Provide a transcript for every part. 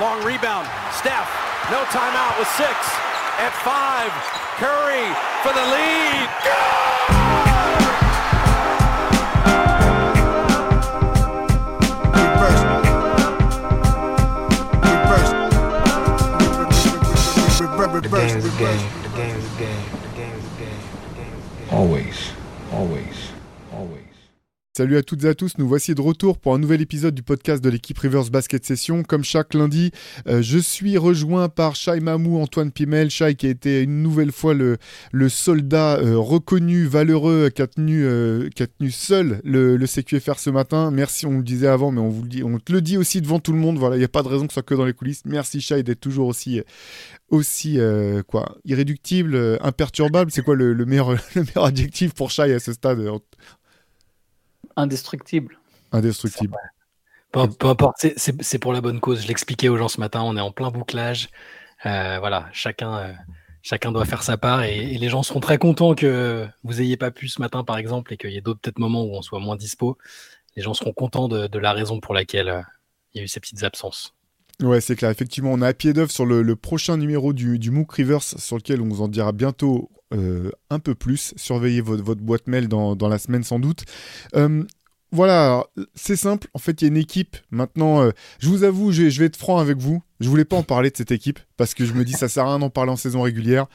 long rebound. Steph, no timeout with six. At five, Curry for the lead. Reverse. Reverse. Reverse. Always. Always. Salut à toutes et à tous, nous voici de retour pour un nouvel épisode du podcast de l'équipe Rivers Basket Session. Comme chaque lundi, euh, je suis rejoint par Shai Mamou, Antoine Pimel. Shai qui a été une nouvelle fois le, soldat euh, reconnu, valeureux, qui a tenu, euh, qui a tenu seul le, CQFR ce matin. Merci, on le disait avant, mais on, vous le dit, on te le dit aussi devant tout le monde. Voilà, il n'y a pas de raison que ce soit que dans les coulisses. Merci Shai d'être toujours aussi, irréductible, imperturbable. C'est quoi le, le, meilleur, le meilleur adjectif pour Shai à ce stade indestructible. Indestructible. Peu, importe, c'est pour la bonne cause. Je l'expliquais aux gens ce matin, on est en plein bouclage. Euh, voilà, chacun, euh, chacun doit faire sa part et, les gens seront très contents que vous ayez pas pu ce matin, par exemple, et qu'il y ait d'autres peut-être moments où on soit moins dispo. Les gens seront contents de, la raison pour laquelle euh, il y a eu ces petites absences. Ouais, c'est clair. Effectivement, on a à pied d'œuvre sur le, prochain numéro du, du MOOC Reverse, sur lequel on vous en dira bientôt un peu plus. Surveillez votre, boîte mail dans, la semaine sans doute. Voilà, c'est simple. En fait, il y a une équipe. Maintenant, euh, je vous avoue, je, vais être franc avec vous. Je voulais pas en parler de cette équipe parce que je me dis ça sert à rien d'en parler en saison régulière.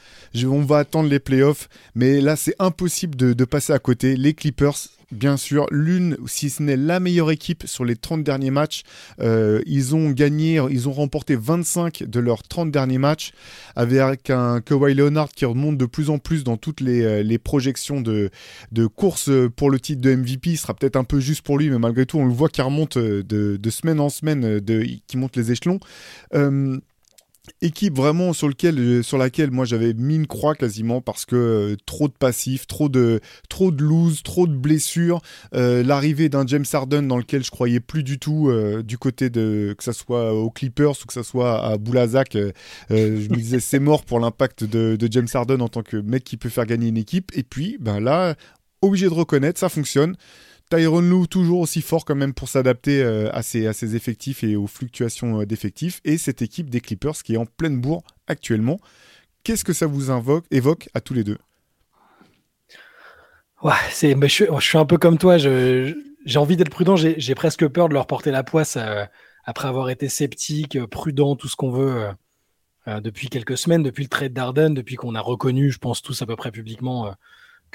on va attendre les playoffs, mais là c'est impossible de, passer à côté. Les Clippers, bien sûr, l'une, si ce n'est la meilleure équipe sur les 30 derniers matchs. Euh, ils ont gagné, ils ont remporté 25 de leurs 30 derniers matchs avec un Kawhi Leonard qui remonte de plus en plus dans toutes les, euh, projections de, course pour le titre de MVP. Il sera peut-être un peu juste pour lui, mais malgré tout, on le voit qui remonte de, de semaine en semaine, qui monte les échelons. Euh, équipe vraiment euh, sur laquelle moi j'avais mis une croix quasiment parce que euh, trop de passifs, trop de, trop de trop de blessures, l'arrivée d'un James Harden dans lequel je croyais plus du tout du côté de que ça soit aux Clippers ou que ça soit à Boulazac, je me disais c'est mort pour l'impact de, de, James Harden en tant que mec qui peut faire gagner une équipe et puis ben là obligé de reconnaître ça fonctionne. Tyron Lou toujours aussi fort quand même pour s'adapter euh, à, ses, effectifs et aux fluctuations euh, d'effectifs. Et cette équipe des Clippers qui est en pleine bourre actuellement. Qu'est-ce que ça vous invoque, évoque à tous les deux? Ouais, c'est, je, suis un peu comme toi. j'ai envie d'être prudent. J'ai, presque peur de leur porter la poisse euh, après avoir été sceptique, prudent, tout ce qu'on veut depuis quelques semaines, depuis le trade d'Arden, depuis qu'on a reconnu, je pense tous à peu près publiquement,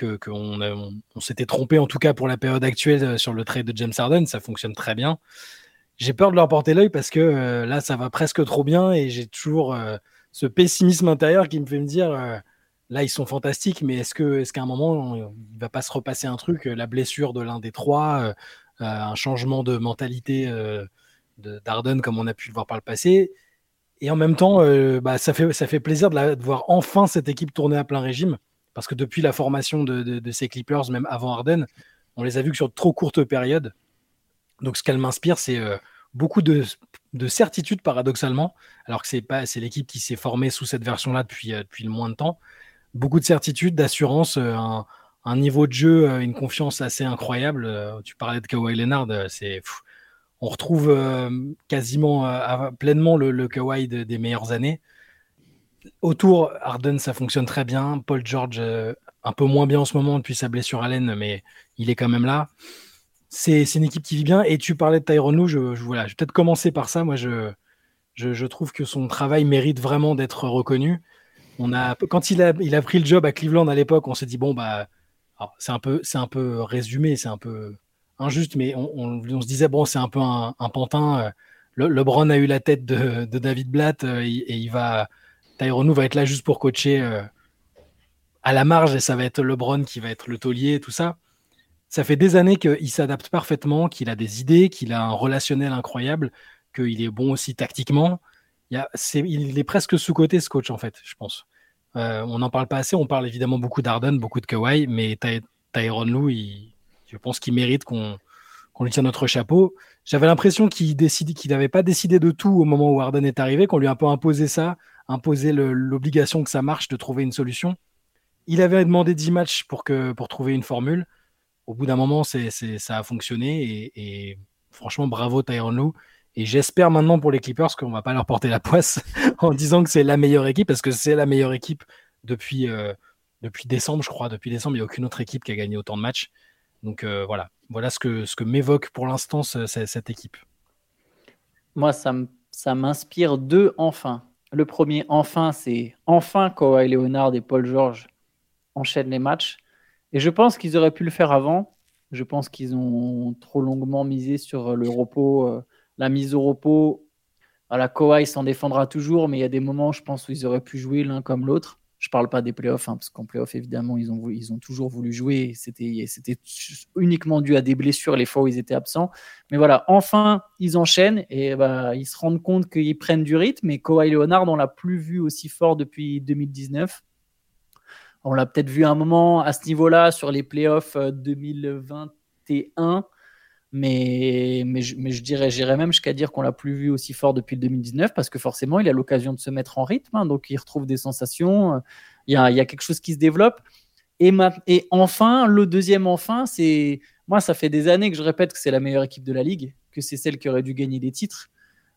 qu'on on, s'était trompé en tout cas pour la période actuelle euh, sur le trade de James Harden, ça fonctionne très bien. J'ai peur de leur porter l'œil parce que euh, là ça va presque trop bien et j'ai toujours euh, ce pessimisme intérieur qui me fait me dire là ils sont fantastiques mais est-ce que est-ce qu'à un moment il va pas se repasser un truc la blessure de l'un des trois un changement de mentalité de d'Arden comme on a pu le voir par le passé. Et en même temps bah, ça fait ça fait plaisir de voir enfin cette équipe tourner à plein régime parce que depuis la formation de, ces Clippers, même avant Harden, on les a vus que sur trop courte période. Donc ce qu'elle m'inspire, c'est euh, beaucoup de, certitude paradoxalement, alors que c'est pas c'est l'équipe qui s'est formée sous cette version-là depuis, euh, depuis le moins de temps. Beaucoup de certitude, d'assurance, euh, un, niveau de jeu, une confiance assez incroyable. tu parlais de Kawhi Leonard, c'est on retrouve quasiment pleinement le, le Kawhi des meilleures années. Autour, Harden, ça fonctionne très bien. Paul George, euh, un peu moins bien en ce moment depuis sa blessure à l'aine, mais il est quand même là. C'est une équipe qui vit bien. Et tu parlais de Tyron Lou, je, voilà, je vais peut-être commencer par ça. Moi, je, trouve que son travail mérite vraiment d'être reconnu. On a, quand il a, pris le job à Cleveland à l'époque, on s'est dit, bon, bah, c'est un, peu, un peu résumé, c'est un peu injuste, mais on, se disait, bon, c'est un peu un, pantin. Le, LeBron a eu la tête de, David Blatt euh, et il va Tyron va être là juste pour coacher euh, à la marge et ça va être LeBron qui va être le taulier, tout ça. Ça fait des années qu'il s'adapte parfaitement, qu'il a des idées, qu'il a un relationnel incroyable, qu'il est bon aussi tactiquement. Il, est, presque sous-côté ce coach en fait, je pense. Euh, on n'en parle pas assez, on parle évidemment beaucoup d'Arden, beaucoup de Kawhi, mais Tyron Lou, je pense qu'il mérite qu'on lui tient notre chapeau. J'avais l'impression qu'il n'avait pas décidé de tout au moment où Arden est arrivé, qu'on lui a un peu imposé ça, imposer l'obligation que ça marche de trouver une solution. Il avait demandé 10 matchs pour, que, pour trouver une formule. Au bout d'un moment, c'est ça a fonctionné et, franchement, bravo Tyron Lou. Et j'espère maintenant pour les Clippers qu'on va pas leur porter la poisse en disant que c'est la meilleure équipe, parce que c'est la meilleure équipe depuis, euh, décembre, je crois. Depuis décembre, il n'y a aucune autre équipe qui a gagné autant de matchs. Donc euh, voilà, voilà ce que, ce que m'évoque pour l'instant cette équipe. Moi, ça m'inspire deux enfin. Le premier enfin, c'est enfin Kawhi Leonard et Paul George enchaînent les matchs. Et je pense qu'ils auraient pu le faire avant. Je pense qu'ils ont trop longuement misé sur le repos, euh, la mise au repos. La Kawhi s'en défendra toujours, mais il y a des moments, je pense, où ils auraient pu jouer l'un comme l'autre. Je ne parle pas des playoffs, hein, parce qu'en playoffs, évidemment, ils ont, ils ont toujours voulu jouer. C'était, uniquement dû à des blessures les fois où ils étaient absents. Mais voilà, enfin, ils enchaînent et bah, ils se rendent compte qu'ils prennent du rythme. Et Kawhi Leonard, on l'a plus vu aussi fort depuis 2019. On l'a peut-être vu un moment à ce niveau-là sur les playoffs 2021. Euh, mais, mais, je, dirais, j'irais même jusqu'à dire qu'on l'a plus vu aussi fort depuis le 2019 parce que forcément, il a l'occasion de se mettre en rythme, hein, donc il retrouve des sensations, il y a, il y a quelque chose qui se développe. Et, et enfin, le deuxième enfin, c'est moi, ça fait des années que je répète que c'est la meilleure équipe de la ligue, que c'est celle qui aurait dû gagner des titres.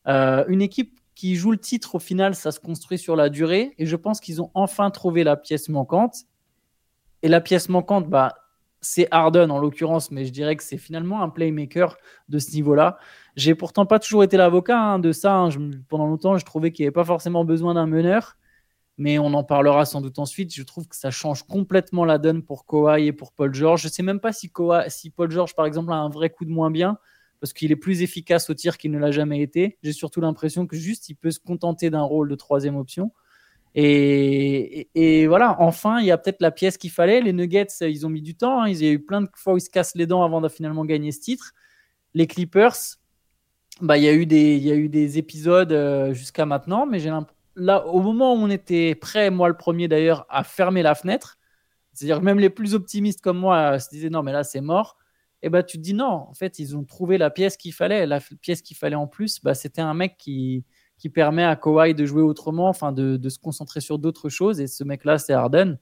Euh, une équipe qui joue le titre, au final, ça se construit sur la durée, et je pense qu'ils ont enfin trouvé la pièce manquante. Et la pièce manquante, bah, c'est Harden en l'occurrence, mais je dirais que c'est finalement un playmaker de ce niveau-là. J'ai pourtant pas toujours été l'avocat hein, de ça. Hein. pendant longtemps, je trouvais qu'il n'y avait pas forcément besoin d'un meneur, mais on en parlera sans doute ensuite. Je trouve que ça change complètement la donne pour Kawhi et pour Paul George. Je sais même pas si, si Paul George, par exemple, a un vrai coup de moins bien, parce qu'il est plus efficace au tir qu'il ne l'a jamais été. J'ai surtout l'impression que juste il peut se contenter d'un rôle de troisième option. Et, voilà, enfin, il y a peut-être la pièce qu'il fallait. Les Nuggets, ils ont mis du temps. Hein. Ils y a eu plein de fois où ils se cassent les dents avant de finalement gagner ce titre. Les Clippers, bah, il, y a eu des, il y a eu des épisodes euh, jusqu'à maintenant, mais là, au moment où on était prêt, moi le premier d'ailleurs, à fermer la fenêtre, c'est-à-dire même les plus optimistes comme moi se disaient non, mais là c'est mort. Et bah tu te dis non, en fait, ils ont trouvé la pièce qu'il fallait. La pièce qu'il fallait en plus, bah, c'était un mec qui, qui permet à Kawhi de jouer autrement, enfin de, se concentrer sur d'autres choses. Et ce mec-là, c'est Harden.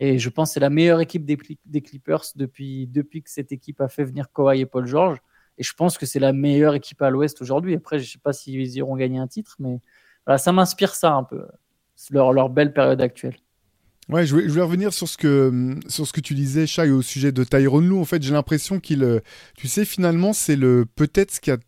Et je pense c'est la meilleure équipe des, Clippers depuis, depuis que cette équipe a fait venir Kawhi et Paul George. Et je pense que c'est la meilleure équipe à l'Ouest aujourd'hui. Après, je ne sais pas s'ils iront gagner un titre, mais voilà, ça m'inspire ça un peu, leur, leur belle période actuelle. Ouais, je voulais, revenir sur ce que sur ce que tu disais, Shai, au sujet de Tyrone Lou. En fait, j'ai l'impression qu'il, euh, tu sais, finalement, c'est le peut-être ce qui a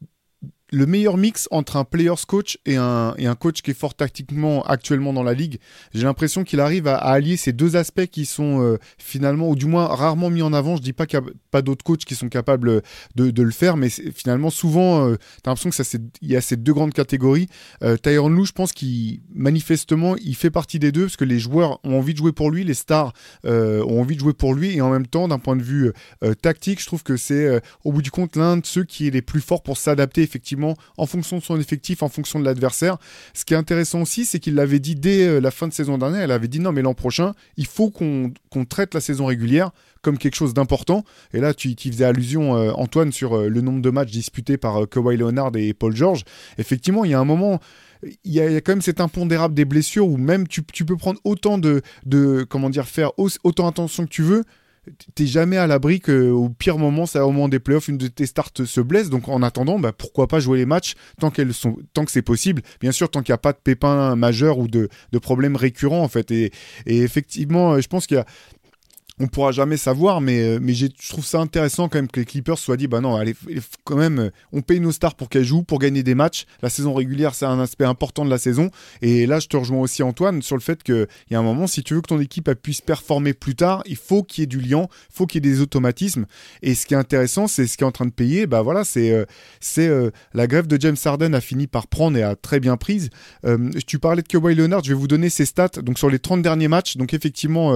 le meilleur mix entre un player's coach et un, et un coach qui est fort tactiquement actuellement dans la ligue. J'ai l'impression qu'il arrive à, allier ces deux aspects qui sont euh, finalement, ou du moins rarement mis en avant. Je dis pas qu'il n'y a pas d'autres coachs qui sont capables de, de le faire, mais finalement, souvent, euh, tu as l'impression qu'il y a ces deux grandes catégories. Euh, Tyron Lou, je pense qu'il manifestement, il fait partie des deux parce que les joueurs ont envie de jouer pour lui, les stars euh, ont envie de jouer pour lui, et en même temps, d'un point de vue tactique, je trouve que c'est au bout du compte l'un de ceux qui est les plus forts pour s'adapter effectivement en fonction de son effectif, en fonction de l'adversaire. Ce qui est intéressant aussi, c'est qu'il l'avait dit dès euh, la fin de saison dernière, elle avait dit non mais l'an prochain, il faut qu'on traite la saison régulière comme quelque chose d'important. Et là, tu, faisais allusion, euh, Antoine, sur euh, le nombre de matchs disputés par Kawhi Leonard et Paul George. Effectivement, il y a un moment, il y, a, quand même cet impondérable des blessures où même tu, peux prendre autant de, comment dire, faire autant attention que tu veux t'es jamais à l'abri qu'au pire moment, c'est au moment des playoffs, une de tes starts se blesse. Donc en attendant, bah, pourquoi pas jouer les matchs tant, qu'elles sont, tant que c'est possible. Bien sûr, tant qu'il n'y a pas de pépins majeurs ou de, problèmes récurrents en fait. Et, et effectivement, je pense qu'il y a on pourra jamais savoir, mais, euh, mais je trouve ça intéressant quand même que les Clippers soient dit, bah non, allez, quand même, euh, on paye nos stars pour qu'elles jouent, pour gagner des matchs. La saison régulière, c'est un aspect important de la saison. Et là, je te rejoins aussi, Antoine, sur le fait qu'il y a un moment, si tu veux que ton équipe puisse performer plus tard, il faut qu'il y ait du lien, il faut qu'il y ait des automatismes. Et ce qui est intéressant, c'est ce qui est en train de payer, bah voilà, c'est euh, la grève de James Harden a fini par prendre et a très bien prise. tu parlais de Kawhi Leonard, je vais vous donner ses stats. Donc sur les 30 derniers matchs, donc effectivement,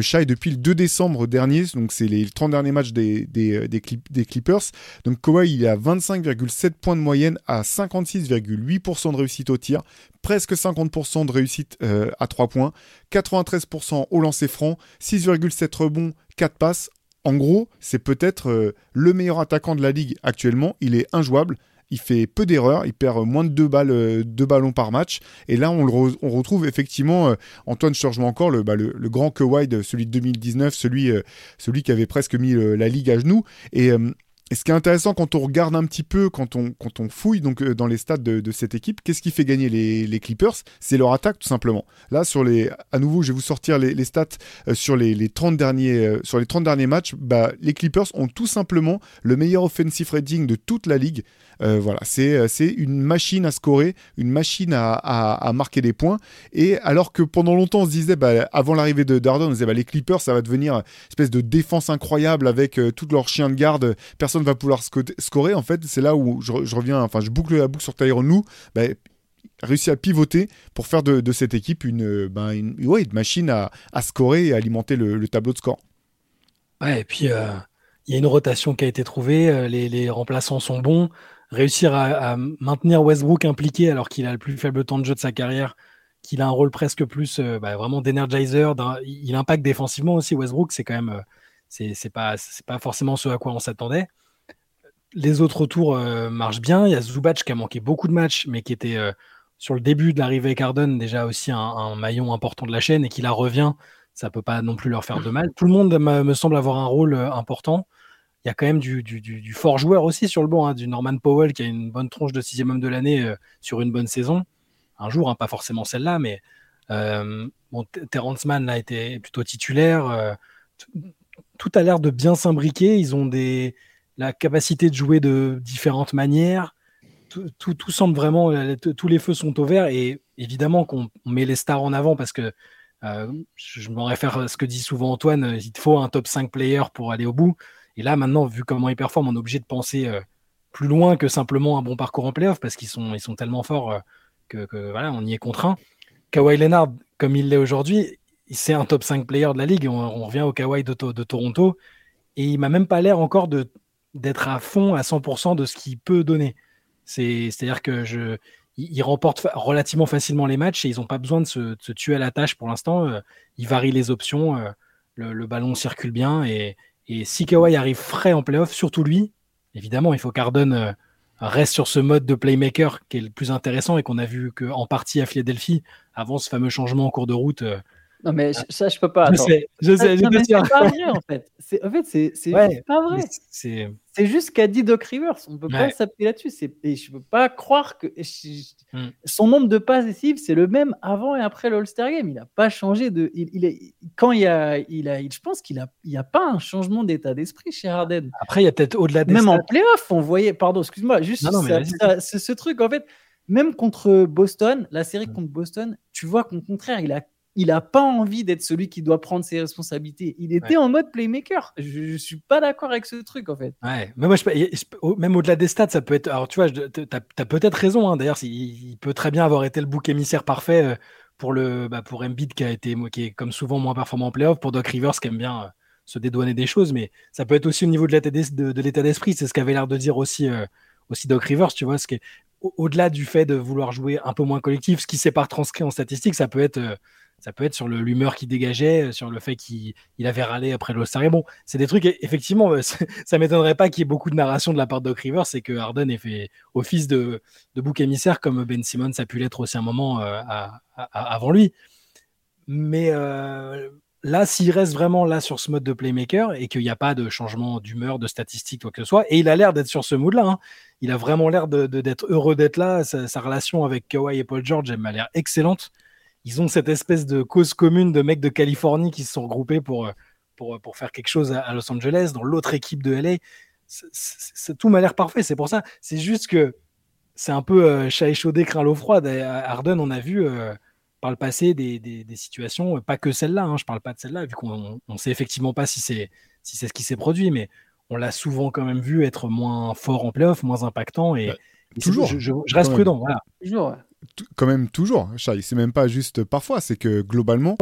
Shai, depuis le 2 décembre dernier, donc c'est les 30 derniers matchs des, des, Clippers. Donc Kawhi, il à 25,7 points de moyenne à 56,8% de réussite au tir, presque 50% de réussite euh, à 3 points, 93% au lancer franc, 6,7 rebonds, 4 passes. En gros, c'est peut-être euh, le meilleur attaquant de la ligue actuellement. Il est injouable il fait peu d'erreurs, il perd moins de deux, balles, euh, deux ballons par match. Et là, on, on retrouve effectivement, euh, Antoine, je encore, le, bah, le, grand Kawhi, celui de 2019, celui, euh, celui qui avait presque mis la ligue à genoux. Et ce qui est intéressant quand on regarde un petit peu, quand on, quand on fouille donc, dans les stats de, cette équipe, qu'est-ce qui fait gagner les, Clippers? C'est leur attaque tout simplement. Là, sur les, à nouveau, je vais vous sortir les, stats sur, les, 30 derniers, sur les 30 derniers matchs. Bah, les Clippers ont tout simplement le meilleur offensive rating de toute la ligue. Voilà, c'est une machine à scorer, une machine à, marquer des points. Et alors que pendant longtemps, on se disait, bah, avant l'arrivée de Darden, on disait, bah, les Clippers, ça va devenir une espèce de défense incroyable avec tous leurs chiens de garde. Personne va pouvoir scorer. En fait, c'est là où je, reviens, enfin, je boucle la boucle sur Tyrone Lou. Bah, réussi à pivoter pour faire de, cette équipe une, ben, une, machine à, scorer et à alimenter le, tableau de score. Ouais, et puis euh, il y a une rotation qui a été trouvée, euh, les, remplaçants sont bons. Réussir à, maintenir Westbrook impliqué alors qu'il a le plus faible temps de jeu de sa carrière, qu'il a un rôle presque plus euh, bah, vraiment d'énergizer, il impacte défensivement aussi Westbrook, c'est quand même c'est pas, pas forcément ce à quoi on s'attendait les autres tours euh, marchent bien. Il y a Zubac qui a manqué beaucoup de matchs, mais qui était euh, sur le début de l'arrivée avec déjà aussi un, maillon important de la chaîne et qui la revient. Ça peut pas non plus leur faire de mal. Tout le monde me semble avoir un rôle euh, important. Il y a quand même du, fort joueur aussi sur le banc, hein, du Norman Powell qui a une bonne tronche de sixième homme de l'année sur une bonne saison. Un jour, hein, pas forcément celle-là, mais bon, Terrence Mann a été plutôt titulaire. tout a l'air de bien s'imbriquer. Ils ont la capacité de jouer de différentes manières. Tout, semble vraiment, euh, tous les feux sont au vert et évidemment qu'on met les stars en avant parce que euh, je m'en réfère à ce que dit souvent Antoine, euh, il faut un top 5 player pour aller au bout. Et là, maintenant, vu comment ils performent, on est obligé de penser plus loin que simplement un bon parcours en playoff parce qu'ils sont, ils tellement forts que, voilà, on y est contraint. Kawhi Leonard, comme il l'est aujourd'hui, c'est un top 5 player de la ligue. On, revient au Kawhi de, Toronto et il m'a même pas l'air encore d'être à fond à 100% de ce qu'il peut donner. C'est-à-dire que je, il, remporte relativement facilement les matchs et ils n'ont pas besoin de se, tuer à la tâche pour l'instant. Euh, il varie les options, euh, le, ballon circule bien et, si Kawhi arrive frais en playoff, surtout lui, évidemment, il faut qu'Arden euh, reste sur ce mode de playmaker qui est le plus intéressant et qu'on a vu qu'en partie à Philadelphie avant ce fameux changement en cours de route non, mais ah. ça, je peux pas. Je sais, je sais. c'est pas vrai, en fait. En fait, c'est pas vrai. C'est juste qu'a dit Doc Rivers. On peut pas s'appuyer là-dessus. Et je peux pas croire que hmm. son nombre de passes décisives, c'est le même avant et après l'All-Star Game. Il n'a pas changé de. Il, est... Quand il y a. Il a... Je pense qu'il n'y a... a pas un changement d'état d'esprit chez Harden. Après, il y a peut-être au-delà des. Même en playoff, on voyait. Pardon, excuse-moi. Juste non, ce truc, en fait même contre Boston, la série hmm. contre Boston, tu vois qu'au contraire, il a il n'a pas envie d'être celui qui doit prendre ses responsabilités. Il était en mode playmaker. Je, ne suis pas d'accord avec ce truc, en fait. Ouais, mais moi, je, même au-delà des stats, ça peut être. Alors, tu vois, tu as, peut-être raison. Hein. D'ailleurs, il, peut très bien avoir été le bouc émissaire parfait euh, pour le bah, pour Embiid qui a été qui est comme souvent moins performant en playoff, pour Doc Rivers qui aime bien euh, se dédouaner des choses, mais ça peut être aussi au niveau de l'état d'esprit. C'est ce qu'avait l'air de dire aussi euh, aussi Doc Rivers. Tu vois, ce qui au-delà du fait de vouloir jouer un peu moins collectif, ce qui s'est pas transcrit en statistique, ça peut être ça peut être sur l'humeur qu'il dégageait, euh, sur le fait qu'il avait râlé après l'All-Star. Bon, c'est des trucs, effectivement, euh, ça m'étonnerait pas qu'il y ait beaucoup de narration de la part de Doc Rivers c'est que Harden ait fait office de, de bouc émissaire comme Ben Simmons a pu l'être aussi un moment euh, avant lui. Mais là, s'il reste vraiment là sur ce mode de playmaker et qu'il n'y a pas de changement d'humeur, de statistiques, quoi que ce soit, et il a l'air d'être sur ce mood-là, hein, il a vraiment l'air d'être heureux d'être là, sa, sa, relation avec Kawhi et Paul George, elle m'a l'air excellente ils ont cette espèce de cause commune de mecs de Californie qui se sont regroupés pour, euh, pour, euh, pour faire quelque chose à Los Angeles, dans l'autre équipe de LA. tout m'a l'air parfait, c'est pour ça. C'est juste que c'est un peu euh, chat échaudé, craint l'eau froide. À Arden, on a vu par le passé des, des, situations, pas que celle-là, hein, je parle pas de celle-là, vu qu'on ne sait effectivement pas si c'est si ce qui s'est produit, mais on l'a souvent quand même vu être moins fort en playoff, moins impactant. Et, toujours. Je, reste prudent. Voilà. Toujours quand même toujours. C'est même pas juste parfois, c'est que globalement,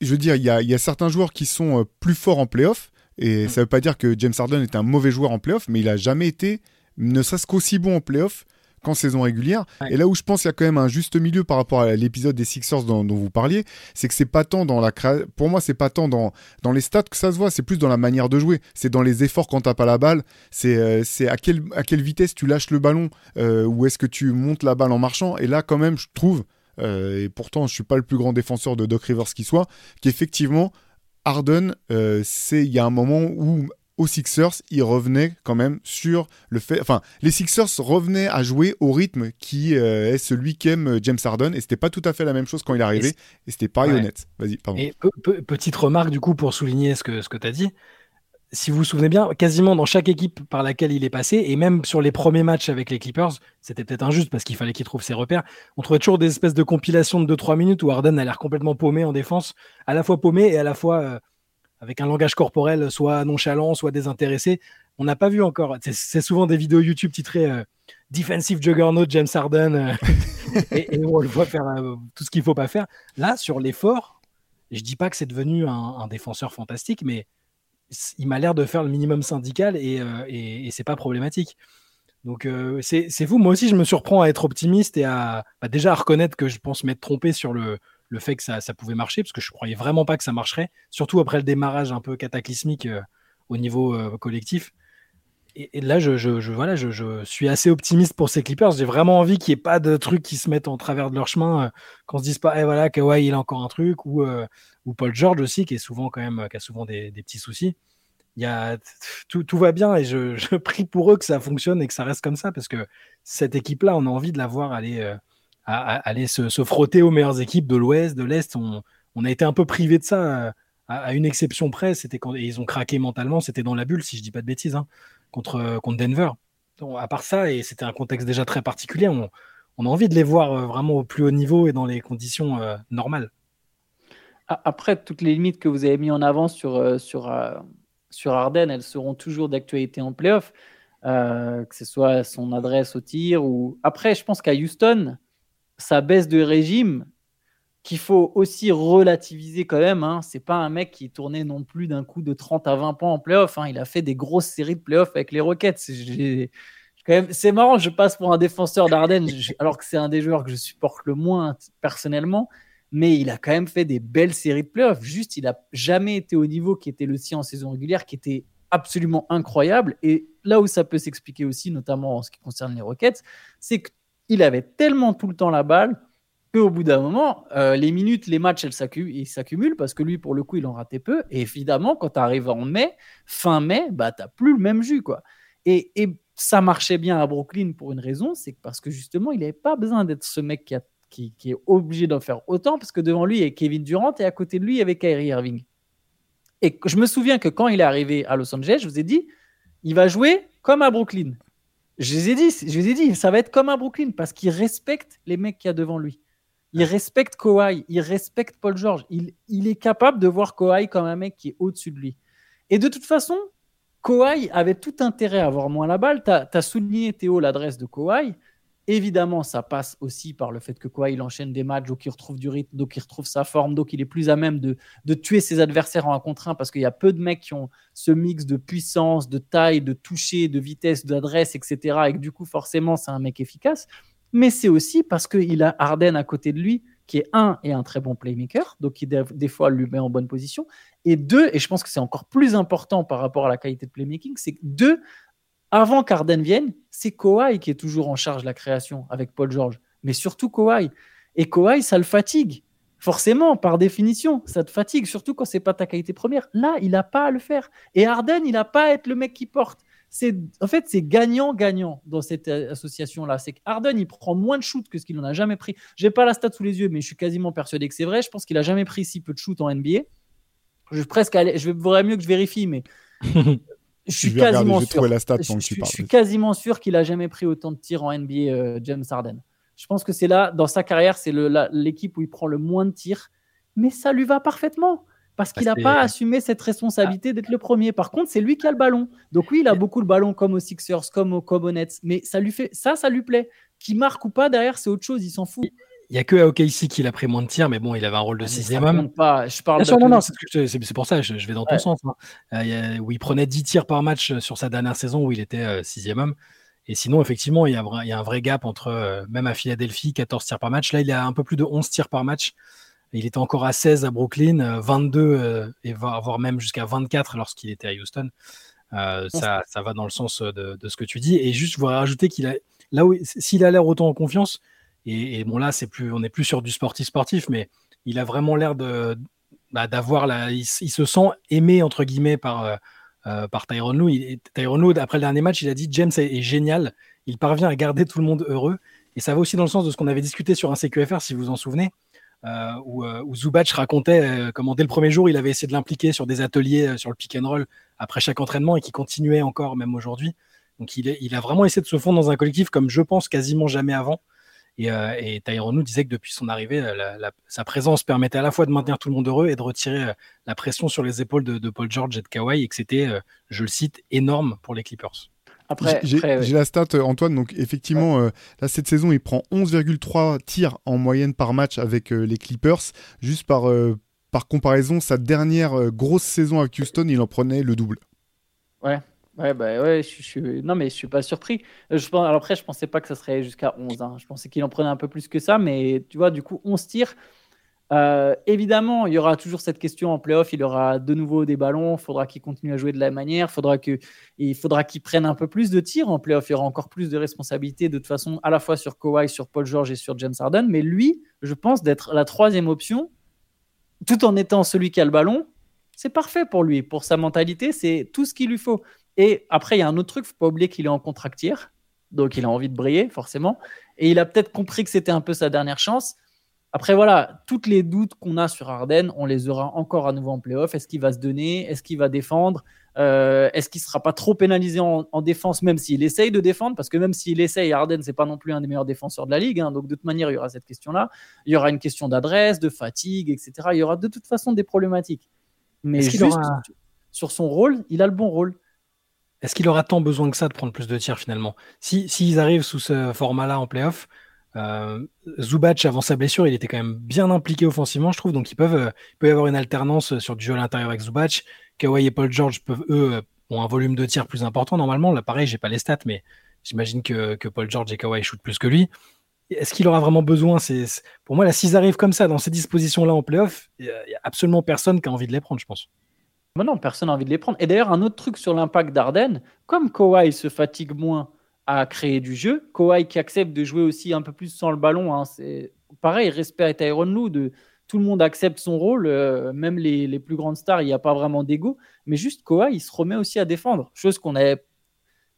je veux dire, il y a, certains joueurs qui sont euh, plus forts en playoff, et mm. ça veut pas dire que James Harden est un mauvais joueur en playoff, mais il a jamais été, ne serait-ce qu'aussi bon en playoff qu'en saison régulière. Et là où je pense qu'il y a quand même un juste milieu par rapport à l'épisode des Sixers dont, vous parliez, c'est que c'est pas tant dans la pour moi c'est pas tant dans dans les stats que ça se voit, c'est plus dans la manière de jouer, c'est dans les efforts quand t'as pas la balle, c'est euh, c'est à quelle à quelle vitesse tu lâches le ballon euh, ou est-ce que tu montes la balle en marchant. Et là quand même je trouve euh, et pourtant je suis pas le plus grand défenseur de Doc Rivers qui soit, qu'effectivement Harden, c'est il y a un moment où aux Sixers, ils revenaient quand même sur le fait. Enfin, les Sixers revenaient à jouer au rythme qui euh, est celui qu'aime euh, James Harden, et c'était pas tout à fait la même chose quand il est arrivé, et, c'était pas honnête. Vas-y, pardon. Et petite remarque du coup pour souligner ce que, ce que tu as dit. Si vous vous souvenez bien, quasiment dans chaque équipe par laquelle il est passé, et même sur les premiers matchs avec les Clippers, c'était peut-être injuste parce qu'il fallait qu'il trouve ses repères. On trouvait toujours des espèces de compilations de 2-3 minutes où Harden a l'air complètement paumé en défense, à la fois paumé et à la fois euh, avec un langage corporel soit nonchalant, soit désintéressé. On n'a pas vu encore. C'est souvent des vidéos YouTube titrées euh, Defensive Juggernaut James Harden euh, et, on le voit faire euh, tout ce qu'il ne faut pas faire. Là, sur l'effort, je dis pas que c'est devenu un, défenseur fantastique, mais il m'a l'air de faire le minimum syndical et, et, c'est pas problématique. Donc c'est fou. Moi aussi, je me surprends à être optimiste et à bah, déjà à reconnaître que je pense m'être trompé sur le, le fait que ça, pouvait marcher, parce que je croyais vraiment pas que ça marcherait, surtout après le démarrage un peu cataclysmique euh, au niveau euh, collectif. Et, là, je, voilà, je, suis assez optimiste pour ces Clippers. J'ai vraiment envie qu'il n'y ait pas de trucs qui se mettent en travers de leur chemin, euh, qu'on se dise pas, eh voilà, Kawhi, il a encore un truc, ou, ou Paul George aussi, qui est souvent quand même, qui a souvent des, petits soucis. Il y a, tout, tout, va bien et je, je, prie pour eux que ça fonctionne et que ça reste comme ça parce que cette équipe-là, on a envie de la voir aller à, aller se, frotter aux meilleures équipes de l'Ouest, de l'Est. On, a été un peu privé de ça, à, une exception près. C'était quand ils ont craqué mentalement. C'était dans la bulle, si je dis pas de bêtises, hein, contre, contre Denver. à part ça, et c'était un contexte déjà très particulier, on, a envie de les voir euh, vraiment au plus haut niveau et dans les conditions euh, normales. Après, toutes les limites que vous avez mis en avant sur, euh, sur, sur elles seront toujours d'actualité en playoff, que ce soit son adresse au tir ou. Après, je pense qu'à Houston, sa baisse de régime, qu'il faut aussi relativiser quand même. Hein. C'est pas un mec qui tournait non plus d'un coup de 30 à 20 points en playoff. Hein. Il a fait des grosses séries de playoffs avec les Rockets. C'est marrant, je passe pour un défenseur d'Arden, alors que c'est un des joueurs que je supporte le moins personnellement. Mais il a quand même fait des belles séries de playoffs. Juste, il n'a jamais été au niveau qui était le sien en saison régulière, qui était absolument incroyable. Et là où ça peut s'expliquer aussi, notamment en ce qui concerne les Rockets, c'est que il avait tellement tout le temps la balle qu'au bout d'un moment, euh, les minutes, les matchs, elles s'accumulent parce que lui, pour le coup, il en ratait peu. Et évidemment, quand tu arrives en mai, fin mai, bah, tu n'as plus le même jus. Quoi. Et, ça marchait bien à Brooklyn pour une raison, c'est parce que justement, il n'avait pas besoin d'être ce mec qui, est obligé d'en faire autant, parce que devant lui, il y a Kevin Durant et à côté de lui, il y avait Kyrie Irving. Et je me souviens que quand il est arrivé à Los Angeles, je vous ai dit, il va jouer comme à Brooklyn. Je les ai dit, je les ai dit, ça va être comme un Brooklyn parce qu'il respecte les mecs qu'il y a devant lui. Il respecte Kawhi, il respecte Paul George. Il, il est capable de voir Kawhi comme un mec qui est au-dessus de lui. Et de toute façon, Kawhi avait tout intérêt à avoir moins la balle. Tu as, souligné, Théo, l'adresse de Kawhi. Évidemment, ça passe aussi par le fait que quoi, il enchaîne des matchs, donc il retrouve du rythme, donc il retrouve sa forme, donc il est plus à même de, tuer ses adversaires en un contre un parce qu'il y a peu de mecs qui ont ce mix de puissance, de taille, de toucher, de vitesse, d'adresse, etc. Et que du coup, forcément, c'est un mec efficace. Mais c'est aussi parce qu'il a Arden à côté de lui, qui est un et un très bon playmaker, donc qui des fois lui met en bonne position. Et deux, et je pense que c'est encore plus important par rapport à la qualité de playmaking, c'est que deux, avant qu'Arden vienne, c'est Kawhi qui est toujours en charge de la création avec Paul George. Mais surtout Kawhi. Et Kawhi, ça le fatigue. Forcément, par définition, ça te fatigue, surtout quand c'est pas ta qualité première. Là, il n'a pas à le faire. Et Arden, il n'a pas à être le mec qui porte. En fait, c'est gagnant-gagnant dans cette euh, association-là. C'est qu'Arden, il prend moins de shoot que ce qu'il en a jamais pris. J'ai pas la stat sous les yeux, mais je suis quasiment persuadé que c'est vrai. Je pense qu'il a jamais pris si peu de shoot en NBA. Je vais presque je voudrais mieux que je vérifie, mais Je suis quasiment sûr. je, suis quasiment sûr qu'il a jamais pris autant de tirs en NBA, euh, James Harden. Je pense que c'est là, dans sa carrière, c'est l'équipe où il prend le moins de tirs, mais ça lui va parfaitement parce qu'il n'a pas assumé cette responsabilité d'être le premier. Par contre, c'est lui qui a le ballon. Donc oui, il a beaucoup le ballon comme aux Sixers, comme aux, comme mais ça lui fait ça, ça lui plaît. Qui marque ou pas derrière, c'est autre chose. Il s'en fout. Il n'y a que à OKC qu'il a pris moins de tirs, mais bon, il avait un rôle de ah, sixième homme. Pas. Je parle non, non, c'est pour ça, je, je, vais dans ton sens. Hein. Euh, où il prenait 10 tirs par match euh, sur sa dernière saison où il était euh, sixième homme. Et sinon, effectivement, il y, a, il y a un vrai gap entre, même à Philadelphie, 14 tirs par match. Là, il a un peu plus de 11 tirs par match. Il était encore à 16 à Brooklyn, 22 et voire même jusqu'à 24 lorsqu'il était à Houston. ça, ça, va dans le sens de, de, ce que tu dis. Et juste, je voudrais rajouter qu'il a, là où, s'il a l'air autant en confiance, et, bon, là, c'est plus, on n'est plus sur du sportif sportif, mais il a vraiment l'air de, bah, d'avoir la, il, se sent aimé entre guillemets par, euh, par Tyron Lue. Tyron Lue, après le dernier match, il a dit James est, génial, il parvient à garder tout le monde heureux. Et ça va aussi dans le sens de ce qu'on avait discuté sur un CQFR, si vous vous en souvenez, où, où, Zubac racontait comment dès le premier jour, il avait essayé de l'impliquer sur des ateliers sur le pick and roll après chaque entraînement et qui continuait encore même aujourd'hui. Donc il, a vraiment essayé de se fondre dans un collectif comme je pense quasiment jamais avant. Et, euh, et disait que depuis son arrivée, sa présence permettait à la fois de maintenir tout le monde heureux et de retirer euh, la pression sur les épaules de, Paul George et de Kawhi, et que c'était, euh, je le cite, énorme pour les Clippers. Après, j'ai la stat, euh, Antoine. Donc, effectivement, là, cette saison, il prend 11,3 tirs en moyenne par match avec les Clippers. Juste par, par comparaison, sa dernière grosse saison avec Houston, il en prenait le double. Ouais, Ouais, bah ouais, je, suis... Non, mais je suis pas surpris. Euh, je pense... Alors après, je pensais pas que ça serait jusqu'à 11. Hein. Je pensais qu'il en prenait un peu plus que ça, mais tu vois, du coup, 11 tirs. Euh, évidemment, il y aura toujours cette question en playoff. Il aura de nouveau des ballons. Il faudra qu'il continue à jouer de la manière. Il faudra qu'il prenne un peu plus de tirs en playoff. Il y aura encore plus de responsabilités, de toute façon, à la fois sur Kawhi, sur Paul George et sur James Harden. Mais lui, je pense d'être la troisième option, tout en étant celui qui a le ballon. C'est parfait pour lui, pour sa mentalité, c'est tout ce qu'il lui faut. Et après, il y a un autre truc, faut pas oublier qu'il est en contractière, donc il a envie de briller, forcément. Et il a peut-être compris que c'était un peu sa dernière chance. Après, voilà, toutes les doutes qu'on a sur Arden, on les aura encore à nouveau en playoff. Est-ce qu'il va se donner? Est-ce qu'il va défendre? Euh, Est-ce qu'il ne sera pas trop pénalisé en, défense, même s'il essaye de défendre? Parce que même s'il essaye, Arden, c'est pas non plus un des meilleurs défenseurs de la ligue. Hein. donc, de toute manière, il y aura cette question-là. Il y aura une question d'adresse, de fatigue, etc. Il y aura de toute façon des problématiques. Mais juste sur son rôle, il a le bon rôle. Est-ce qu'il aura tant besoin que ça de prendre plus de tirs finalement? S'ils si, arrivent sous ce format-là en playoff, euh, Zubac, avant sa blessure, il était quand même bien impliqué offensivement, je trouve. Donc, ils euh, il peut y avoir une alternance sur du jeu à l'intérieur avec Zubac. Kawhi et Paul George peuvent, eux, euh, ont un volume de tirs plus important normalement. Là, pareil, j'ai pas les stats, mais j'imagine que, Paul George et Kawhi shootent plus que lui. Est-ce qu'il aura vraiment besoin? C'est, Pour moi, s'ils arrivent comme ça, dans ces dispositions-là en playoff, il n'y a absolument personne qui a envie de les prendre, je pense. Non, personne n'a envie de les prendre. Et d'ailleurs, un autre truc sur l'impact d'Arden, comme Kawhi se fatigue moins à créer du jeu, Kawhi qui accepte de jouer aussi un peu plus sans le ballon, hein, c'est pareil, respect à Tyron de, tout le monde accepte son rôle, euh, même les, plus grandes stars, il n'y a pas vraiment d'ego, mais juste Kawhi, il se remet aussi à défendre, chose qu'on avait...